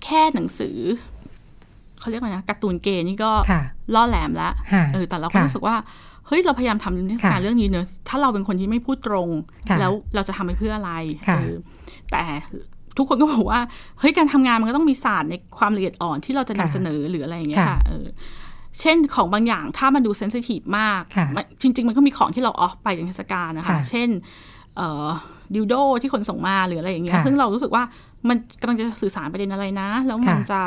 แค่หนังสือเขาเรียกอะไรนะการ์ตูนเกย์นี่ก็ล่อแหลมแล้วเออแต่เราก็รู้สึกว่าเฮ้ยเราพยายามทำนิทรรศการเรื่องนี้เนอะถ้าเราเป็นคนที่ไม่พูดตรง แล้วเราจะทำไปเพื่ออะไรแต่ทุกคนก็บอกว่าเฮ้ยการทำงานมันก็ต้องมีศาสตร์ในความละเอียดอ่อนที่เราจะนำเสนอหรืออะไรอย่างเงี้ยค่ะ เช่นของบางอย่างถ้ามันดูเซนซิทีฟมาก จริง ๆ มันก็มีของที่เราออฟไปในเทศกาลนะคะ เช่นดิวโดที่คนส่งมาหรืออะไรอย่างเงี้ยซึ่งเรารู้สึกว่ามันกำลังจะสื่อสารประเด็นอะไรนะ แล้วมันจะ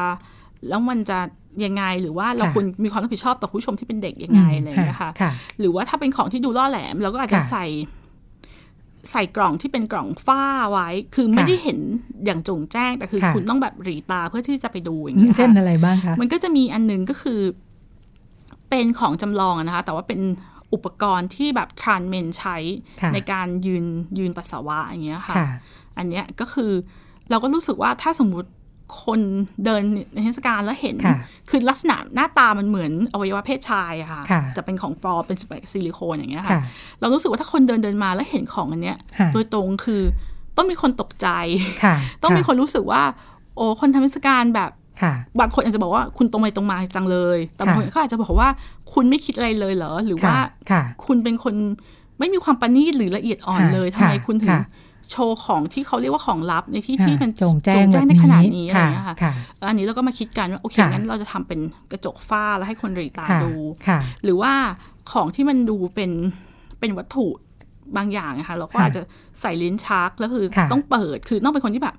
แล้วมันจะยังไงหรือว่าเราควรมีความรับผิดชอบต่อผู้ชมที่เป็นเด็กยังไงอะไรอย่างเงี้ยค่ะ หรือว่าถ้าเป็นของที่ดูล่อแหลมเราก็อาจจะใส่ใส่กล่องที่เป็นกล่องฝ้าไว้ คือไม่ได้เห็นอย่างจงแจ้ง แต่คือคุณต้องแบบรีตาเพื่อที่จะไปดูอย่างเงี้ยเช่นอะไรบ้างคะ มันก็จะมีอันนึงก็คือ เป็นของจำลองนะคะแต่ว่าเป็นอุปกรณ์ที่แบบทรานเมนใช้ในการยืนยืนปัสสาวะอย่างเงี้ยค่ะ อันเนี้ยก็คือเราก็รู้สึกว่าถ้าสมมุติคนเดินในเทศกาลแล้วเห็น คือลักษณะหน้าตามันเหมือนอวัยวะเพศชายอะค่ะจะเป็นของปลอมเป็นสเปกซิลิโคนอย่างเงี้ยค่ะ เรารู้สึกว่าถ้าคนเดินเดินมาแล้วเห็นของอันเนี้ย โดยตรงคือต้องมีคนตกใจ ต้องมีคนรู้สึกว่า โอ้คนทำเทศกาลแบบ บางคนอาจจะบอกว่าคุณตรงไปตรงมาจังเลยแต่บางคนก็อาจจะบอกว่าคุณไม่คิดอะไรเลยเหรอ หรือว่าคุณเป็นคนไม่มีความประณีตหรือละเอียดอ่อนเลยทำไมคุณถึงโชว์ของที่เขาเรียกว่าของลับในที่ที่มันจงแจ้งในขนาดนี้อะไรเงี้ยค่ะอันนี้เราก็มาคิดกันว่าโอเคงั้นเราจะทำเป็นกระจกฝ้าแล้วให้คนรีตาดูหรือว่าของที่มันดูเป็นเป็นวัตถุบางอย่างนะคะเราก็อาจจะใส่ลิ้นชักแล้วคือต้องเปิด คือต้องเป็นคนที่แบบ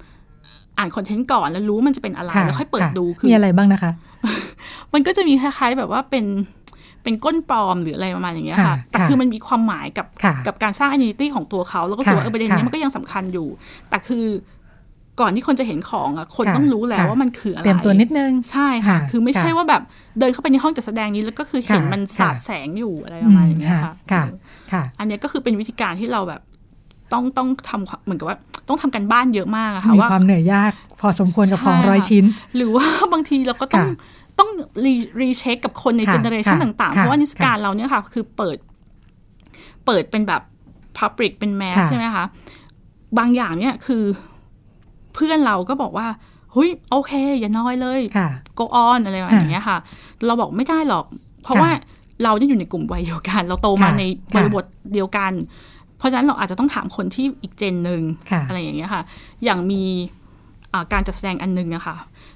อ่านคอนเทนต์ก่อนแล้วรู้มันจะเป็นอะไร แล้วค่อยเปิดดูคือมีอะไรบ้างนะคะ มันก็จะมีคล้ายๆแบบว่าเป็นเป็นก้นปลอมหรืออะไรประมาณอย่างเงี้ยค่ะ แต่คือมันมีความหมายกับกับการสร้างอินดิตี้ของตัวเขาแล้วก็รู้สึกว่าประเด็นนี้มันก็ยังสำคัญอยู่ แต่คือก่อนที่คนจะเห็นของอะคนต้องรู้แล้วว่ามันคืออะไรเตรียมตัวนิดนึงใช่ค่ะ คือไม่ใช่ว่าแบบเดินเข้าไปในห้องจัดแสดงนี้แล้วก็คือเห็นมันสาดแสงอยู่อะไรประมาณนี้ค่ะ ค่ะ อันนี้ก็คือเป็นวิธีการที่เราแบบต้องต้องทำเหมือนกับว่า ต้องทำการบ้านเยอะมากอะค่ะว่ามีความเหนื่อยยาก พอสมควรกับของร้อยชิ้น หรือว่าบางทีเราก็ต้องต้อง re recheck กับคนใน generation ต่างๆ เพราะว่านิทรรศการเราเนี่ยค่ะ คือเปิด เปิดเป็นแบบ Public เป็นแมสใช่ไหมคะ บางอย่างเนี่ยคือเพื่อนเราก็บอกว่าเฮ้ยโอเค อย่าน้อยเลย go on อะไรแบบนี้ค่ะ เราบอกไม่ได้หรอก เพราะว่าเราเนี่ยอยู่ในกลุ่มวัยเดียวกัน เราโตมาในบริบทเดียวกัน เพราะฉะนั้นเราอาจจะต้องถามคนที่อีกเจนหนึ่งอะไรอย่างเงี้ยค่ะ อย่างมีการจัดแสดงอันนึงนะคะ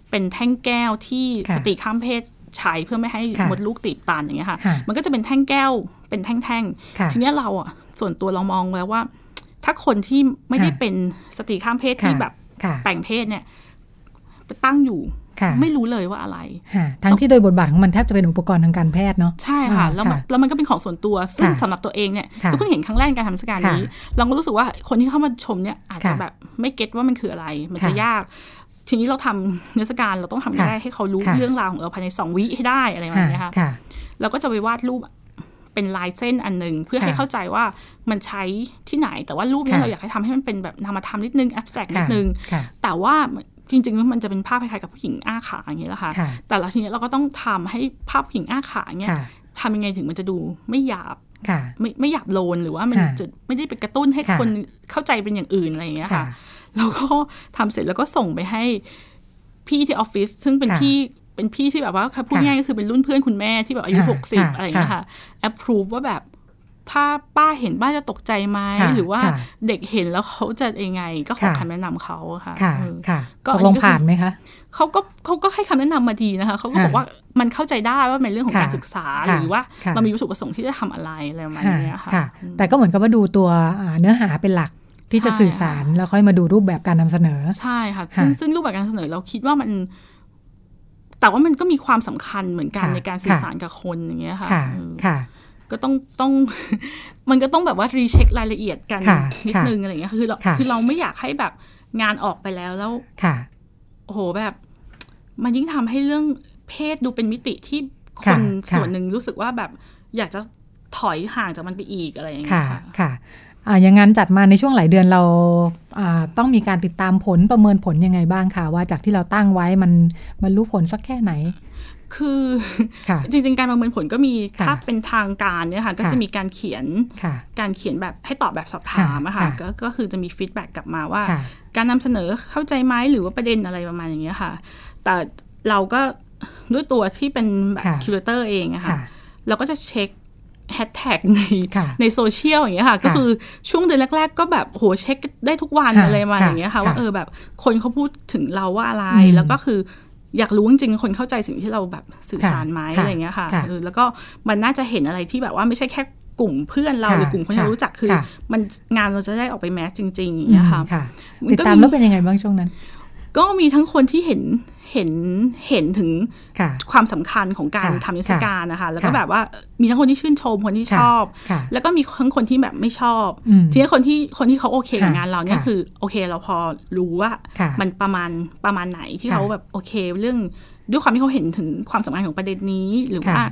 เป็นแท่งแก้วที่สติข้ามเพศใช้เพื่อไม่ให้มดลูกตีบตันอย่างเงี้ยค่ะ มันก็จะเป็นแท่งแก้วเป็นแท่งๆ ทีนี้เราอะส่วนตัวเรามองแล้วว่า ถ้าคนที่ไม่ได้เป็นสติข้ามเพศที่แบบแต่งเพศเนี่ยตั้งอยู่ ไม่รู้เลยว่าอะไร ทั้งที่โดยบทบาทของมันแทบจะเป็นอุปกรณ์ทางการแพทย์เนาะ ใช่ค่ะ แล้วแล้วมันก็เป็นของส่วนตัว ซึ่งสำหรับตัวเองเนี่ยก็เพิ่งเห็นครั้งแรกการทำสการนี้ เราก็รู้สึกว่าคนที่เข้ามาชมเนี่ยอาจจะแบบไม่เก็ตว่ามันคืออะไร มันจะยาก ทีนี้เราทำเนื้อสการเราต้องทำได้ให้เขารู้เรื่องราวของเราภายในสองวิให้ได้อะไรแบบนี้ค่ะ เราก็จะไปวาดรูปเป็นลายเส้นอันหนึ่งเพื่อให้เข้าใจว่ามันใช้ที่ไหน แต่ว่ารูปนี้เราอยากให้ทำให้มันเป็นแบบนามธรรมนิดนึงแอบแสกนิดนึง แต่ว่า จริงๆมันจะเป็นภาพคล้ายๆกับผู้หญิงอ้าขาอย่างนี้แหละค่ะ แต่ละทีนี้เราก็ต้องทำให้ภาพผู้หญิงอ้าขาเนี่ยทำยังไงถึงมันจะดูไม่หยาบไม่ไม่หยาบโลนหรือว่ามันจะไม่ได้ไปกระตุ้นให้คนเข้าใจเป็นอย่างอื่นอะไรอย่างเงี้ยค่ะแล้วก็ทำเสร็จแล้วก็ส่งไปให้พี่ที่ออฟฟิศซึ่งเป็นพี่เป็นพี่ที่แบบว่าพูดง่ายก็คือเป็นรุ่นเพื่อนคุณแม่ที่แบบอายุหกสิบอะไรอย่างเงี้ยค่ะแอปพรูฟว่าแบบ ถ้าป้าเห็นป้าจะตกใจไหมหรือว่าเด็กเห็นแล้วเขาจะยังไง ก็ขอคำแนะนำเขาค่ะค่ะตกลงผ่านไหมคะเขาก็เขาก็ให้คำแนะนำมาดีนะคะเขาก็บอกว่ามันเข้าใจได้ว่าเป็นเรื่องของการศึกษาหรือว่าเรามีวัตถุประสงค์ที่จะทำอะไรอะไรประมาณนี้ค่ะ แต่ก็เหมือนกับว่าดูตัวเนื้อหาเป็นหลักที่จะสื่อสารแล้วค่อยมาดูรูปแบบการนำเสนอใช่ค่ะซึ่งซึ่งรูปแบบการนำเสนอเราคิดว่ามันแต่ว่ามันก็มีความสำคัญเหมือนกันในการสื่อสารกับคนอย่างเงี้ยค่ะ ค่ะ ก็ต้องต้องมันก็ต้องแบบว่ารีเช็ครายละเอียดกันนิดนึงอะไรเงี้ยคือเราคือเราไม่อยากให้แบบงานออกไปแล้วแล้วโอ้โหแบบ มันยิ่งทำให้เรื่องเพศดูเป็นมิติที่คนส่วนหนึ่งรู้สึกว่าแบบอยากจะถอยห่างจากมันไปอีกอะไรอย่างเงี้ยค่ะค่ะอย่างงั้นจัดมาในช่วงหลายเดือนเราต้องมีการติดตามผลประเมินผลยังไงบ้างคะว่าจากที่เราตั้งไว้มันมันรู้ผลสักแค่ไหน คือจริง ๆ การประเมินผลก็มีถ้าเป็นทางการเนี่ยค่ะก็จะมีการเขียนการเขียนแบบให้ตอบแบบสอบถามอะค่ะก็คือจะมีฟีดแบ็กกลับมาว่า การนำเสนอเข้าใจไหมหรือว่าประเด็นอะไรประมาณอย่างเงี้ยค่ะ แต่เราก็ด้วยตัวที่เป็นแบบคิวเตอร์เองอะค่ะเราก็จะเช็คแฮชแท็กในในโซเชียลอย่างเงี้ยค่ะ ก็คือช่วงเดือนแรก ๆ ก็แบบโหเช็คได้ทุกวันอะไรมาอย่างเงี้ยค่ะ ว่าเออแบบคนเขาพูดถึงเราว่าอะไรแล้วก็คือ อยากรู้จริงๆคนเข้าใจสิ่งที่เราแบบสื่อสารไหมอะไรเงี้ยค่ะแล้วก็มันน่าจะเห็นอะไรที่แบบว่าไม่ใช่แค่กลุ่มเพื่อนเราหรือกลุ่มคนที่เรารู้จักคือ มันงานเราจะได้ออกไปแมสจริงๆอย่างเงี้ยค่ะติดตามแล้วเป็นยังไงบ้างช่วงนั้น ก็มีทั้งคนที่เห็นเห็นเห็นถึงความสำคัญของการทำนิทรรศการนะคะ แล้วก็แบบว่ามีทั้งคนที่ชื่นชมคนที่ชอบ แล้วก็มีทั้งคนที่แบบไม่ชอบ ทีนี้คนที่คนที่เขาโอเคกับงานเราเนี่ยคือโอเคเราพอรู้ว่ามันประมาณประมาณไหนที่เขาแบบโอเคเรื่องด้วยความที่เขาเห็นถึงความสำคัญของประเด็นนี้หรือว่า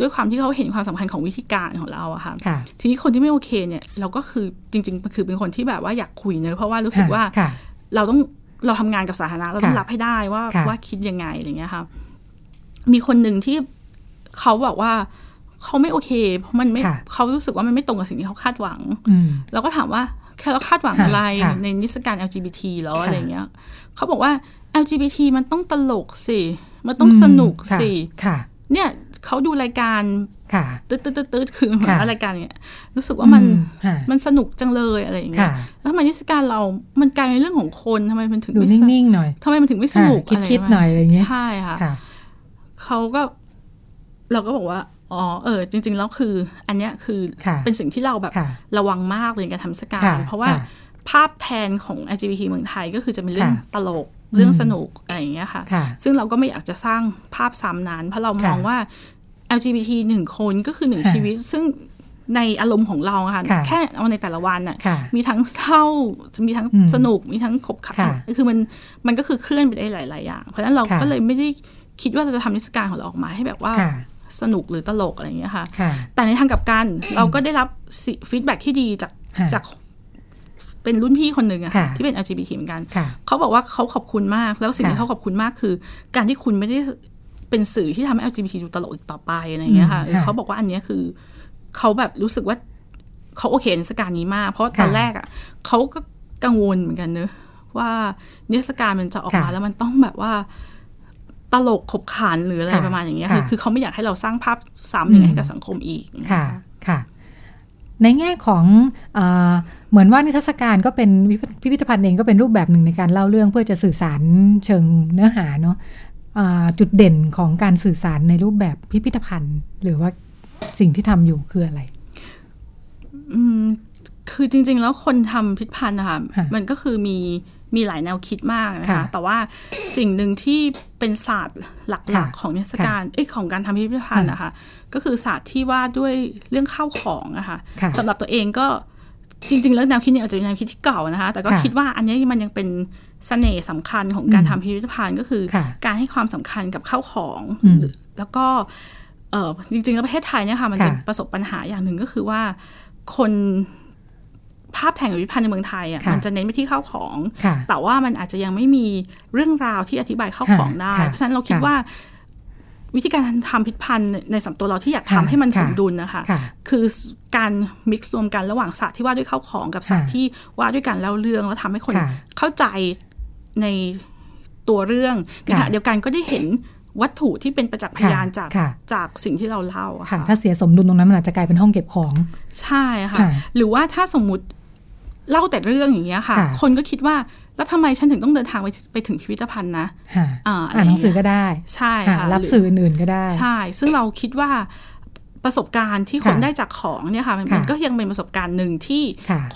ด้วยความที่เขาเห็นความสำคัญของวิธีการของเราอะค่ะ ทีนี้คนที่ไม่โอเคเนี่ยเราก็คือจริง ๆ คือเป็นคนที่แบบว่าอยากคุยเนอะเพราะว่ารู้สึกว่าเราต้อง เราทำงานกับสาธารณะเราต้องรับให้ได้ว่าว่าคิดยังไงอะไรเงี้ยค่ะมีคนหนึ่งที่เขาบอกว่าเขาไม่โอเค เพราะมันไม่เขารู้สึกว่ามันไม่ตรงกับสิ่งที่เขาคาดหวังเราก็ถามว่าแค่เราคาดหวังอะไรในนิสการ LGBT แล้วอะไรเงี้ยเขาบอกว่า LGBT มันต้องตลกสิ มันต้องสนุกสิเนี่ย เขาดูรายการตืดตืดตืดคือเหมือนรายการเนี้ยรู้สึกว่ามันมันสนุกจังเลยอะไรอย่างเงี้ยแล้วทำไมนิสการเรา มันกลายเป็นเรื่องของคนทำไมมันถึงดูนิ่งๆหน่อยทำไมมันถึงไม่สนุกคิดคิดหน่อยอะไรเงี้ยใช่ค่ะเขาก็เราก็บอกว่าอ๋อเออจริง ๆ แล้วคือ อันเนี้ยคือเป็นสิ่งที่เราแบบระวังมากเลยในการทำสการ เพราะว่าภาพแทนของ LGBT เมืองไทยก็คือจะเป็นเรื่องตลก เรื่องสนุกอะไรอย่างเงี้ยค่ะ ซึ่งเราก็ไม่อยากจะสร้างภาพซ้ำนั้น เพราะเรามองว่า LGBT หนึ่งคนก็คือหนึ่งชีวิต ซึ่งในอารมณ์ของเราค่ะ แค่เอาในแต่ละวันอะ มีทั้งเศร้า มีทั้งสนุก มีทั้งขบขันคือมัน มันก็คือเคลื่อนไปได้หลาย ๆ อย่าง เพราะฉะนั้นเราก็เลยไม่ได้คิดว่าเราจะทำนิสการของเราออกมาให้แบบว่าสนุกหรือตลกอะไรอย่างเงี้ยค่ะ แต่ในทางกับกันเราก็ได้รับฟีดแบ็ที่ดีจากจาก เป็นรุ่นพี่คนหนึ่งอะค่ะที่เป็น LGBT เหมือนกัน เขาบอกว่าเขาขอบคุณมาก แล้วสิ่งที่เขาขอบคุณมากคือ การที่คุณไม่ได้เป็นสื่อที่ทำให้ LGBT ดูตลกอีกต่อไปอะไรเงี้ยค่ะเขาบอกว่าอันนี้คือเขาแบบรู้สึกว่าเขาโอเคในสการนี้มาก เพราะตอนแรกอะเขาก็กังวลเหมือนกันเนอะว่าเนสการมันจะออกมาแล้วมันต้องแบบว่าตลกขบขันหรืออะไรประมาณอย่างเงี้ยคือคือเขาไม่อยากให้เราสร้างภาพซ้ำอย่างให้กับสังคมอีกค่ะค่ะ ในแง่ของอ เหมือนว่านิทรรศการก็เป็นพิพิธภัณฑ์เองก็เป็นรูปแบบหนึ่งในการเล่าเรื่องเพื่อจะสื่อสารเชิงเนื้อหาเนาะจุดเด่นของการสื่อสารในรูปแบบพิพิธภัณฑ์ หรือว่าสิ่งที่ทำอยู่คืออะไรอืมคือจริง ๆ แล้วคนทำพิพิธภัณฑ์นะคะมันก็คือมีมีหลายแนวคิดมากนะคะ แต่ว่าสิ่งหนึ่งที่เป็นศาสตร์หลักๆ ของเทศกาลเอ้ของการทำพิพิธภัณฑ์นะคะ ก็คือศาสตร์ที่ว่าด้วยเรื่องข้าวของอะคะ่ะสำหรับตัวเองก็ จริง ๆ แล้วแนวคิดนี้อาจจะเป็นแนวคิดที่เก่านะคะ แต่ก็คิดว่าอันนี้มันยังเป็นเสน่ห์สำคัญของการทำพิพิธภัณฑ์ก็คือ การให้ความสำคัญกับข้าวของแล้วก็เออจริงๆ แล้วประเทศไทยเนี่ยค่ะ มันจะประสบปัญหาอย่างหนึ่งก็คือว่าคนภาพแทงพิพิธภัณฑ์ในเมืองไทยอะมันจะเน้นไปที่ข้าวของ แต่ว่ามันอาจจะยังไม่มีเรื่องราวที่อธิบายข้าวของได้ เพราะฉะนั้นเราคิดว่า วิธีการทำพิพิธภัณฑ์ในสำตัวเราที่อยากทำให้มันสมดุลนะคะคือการมิกซ์รวมกันระหว่างศาสตร์ที่ว่าด้วยข้าวของกับศาสตร์ที่ว่าด้วยการเล่าเรื่องแล้วทำให้คนเข้าใจในตัวเรื่องนะคะเดียวกันก็ได้เห็นวัตถุที่เป็นประจักษ์พยานจากจากสิ่งที่เราเล่าค่ะ ถ้าเสียสมดุลตรงนั้นมันอาจจะกลายเป็นห้องเก็บของ ใช่ค่ะ หรือว่าถ้าสมมุติเล่าแต่เรื่องอย่างเงี้ยค่ะ คนก็คิดว่า แล้วทำไมฉันถึงต้องเดินทางไปไปถึงพิพิธภัณฑ์นะอ่านหนังสือก็ได้ ใช่ค่ะรับสื่ออื่นก็ได้ ใช่ ซึ่งเราคิดว่าประสบการณ์ที่คนได้จากของเนี่ยค่ะมันก็ยังเป็นประสบการณ์หนึ่งที่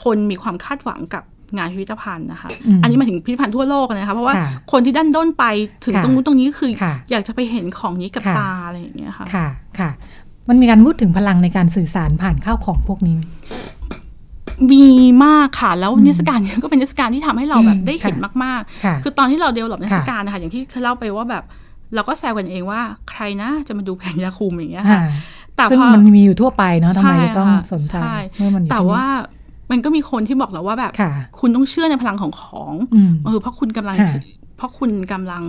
คนมีความคาดหวังกับงานพิพิธภัณฑ์นะคะ อันนี้มาถึงพิพิธภัณฑ์ทั่วโลกนะคะเพราะว่าคนที่ด้านด้นไปถึงตรงนู้นตรงนี้คือ อยากจะไปเห็นของนี้กับตาอะไรอย่างเงี้ยค่ะค่ะค่ะ มันมีการพูดถึงพลังในการสื่อสารผ่านข้าวของพวกนี้ มีมากค่ะ แล้วนิสการนี้ก็เป็นนิสการที่ทำให้เราแบบได้เห็นมากๆ คือตอนที่เราเดเวลลอปนิสการนะคะอย่างที่เคยเล่าไปว่าแบบเราก็แซวกันเองว่าใครนะจะมาดูแผงยาคุมอย่างเงี้ยค่ะแต่พอมันมีอยู่ทั่วไปเนาะทำไมต้องสนใจเมื่อมันแต่ว่ามันก็มีคนที่บอกเราว่าแบบ คุณต้องเชื่อในพลังของของเออเพราะคุณกำลังเพราะคุณกำลัง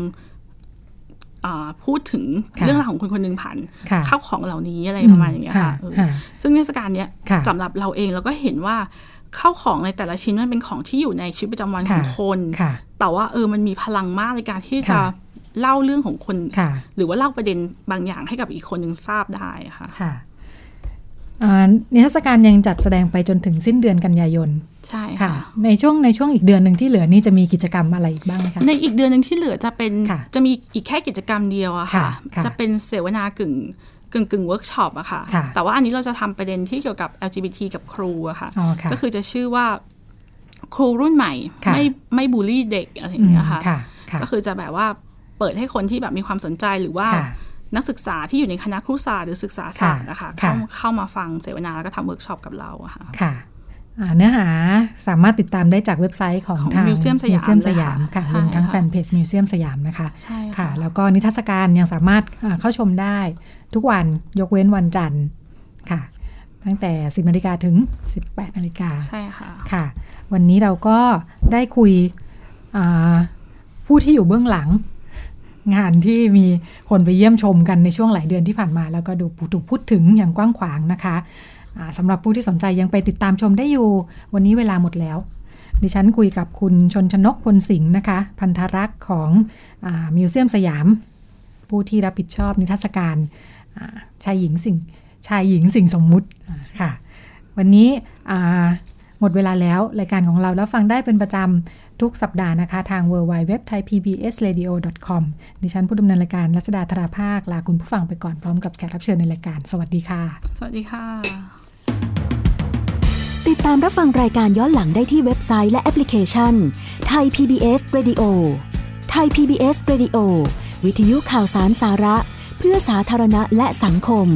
พูดถึงเรื่องราวของคนคนหนึ่งผ่านข้าวของเหล่านี้อะไรประมาณอย่างเงี้ยค่ะซึ่งเทศกาลเนี้ยสำหรับเราเองเราก็เห็นว่าข้าวของในแต่ละชิ้นมันเป็นของที่อยู่ในชีวิตประจำวันของคน แต่ว่าเออมันมีพลังมากในการที่จะเล่าเรื่องของคน หรือว่าเล่าประเด็นบางอย่างให้กับอีกคนหนึ่งทราบได้ค่ะ นิทรรศการยังจัดแสดงไปจนถึงสิ้นเดือนกันยายน ใช่ค่ะ ในช่วงในช่วงอีกเดือนหนึ่งที่เหลือนี่จะมีกิจกรรมอะไรอีกบ้างคะในอีกเดือนหนึ่งที่เหลือจะเป็นจะมีอีกแค่กิจกรรมเดียวอะค่ะ จะเป็นเสวนากึ่งกึ่งกึ่งเวิร์กช็อปอะค่ะ แต่ว่าอันนี้เราจะทำประเด็นที่เกี่ยวกับ LGBT กับครูอะค่ะ ก็คือจะชื่อว่าครูรุ่นใหม่ ไม่ไม่บูลลี่เด็กอะไรอย่างเงี้ยค่ะ ก็คือจะแบบว่าเปิดให้คนที่แบบมีความสนใจหรือว่า นักศึกษาที่อยู่ในคณะครุศาสตร์หรือศึกษาศาสตร์นะคะเข้าเข้ามาฟังเสวนาแล้วก็ทำเวิร์กช็อปกับเราค่ะค่ะเนื้อหาสามารถติดตามได้จากเว็บไซต์ของทางมิวเซียมสยามสยามค่ะรวมทั้งแฟนเพจมิวเซียมสยามนะคะใช่ค่ะ แล้วก็นิทรรศการยังสามารถเข้าชมได้ทุกวันยกเว้นวันจันทร์ค่ะ ตั้งแต่ 10นาฬิกาถึง 18นาฬิกาใช่ค่ะค่ะ วันนี้เราก็ได้คุยผู้ที่อยู่เบื้องหลัง งานที่มีคนไปเยี่ยมชมกันในช่วงหลายเดือนที่ผ่านมา แล้วก็ดูถูกพูดถึงอย่างกว้างขวางนะคะสำหรับผู้ที่สนใจยังไปติดตามชมได้อยู่ วันนี้เวลาหมดแล้ว ดิฉันคุยกับคุณชนชนกพลสิงห์นะคะ พันธรักษ์ของอมิวเซียมสยาม ผู้ที่รับผิดชอบนิทรรศการชายหญิงสิ่งชายหญิงสิ่งสมมุติค่ะ วันนี้หมดเวลาแล้ว รายการของเราแล้วฟังได้เป็นประจำ ทุกสัปดาห์นะคะ ทาง w w w t h a i p b s r a d i o c o m ดิฉันผู้ดำเนินรายการรัชดาธราภาค ลาคุณผู้ฟังไปก่อนพร้อมกับแขกรับเชิญในรายการ สวัสดีค่ะ สวัสดีค่ะ ติดตามรับฟังรายการย้อนหลังได้ที่เว็บไซต์และแอปพลิเคชันไทย PBS Radio ไทย PBS Radio วิทยุข่าวสารสาระ เพื่อสาธารณะและสังคม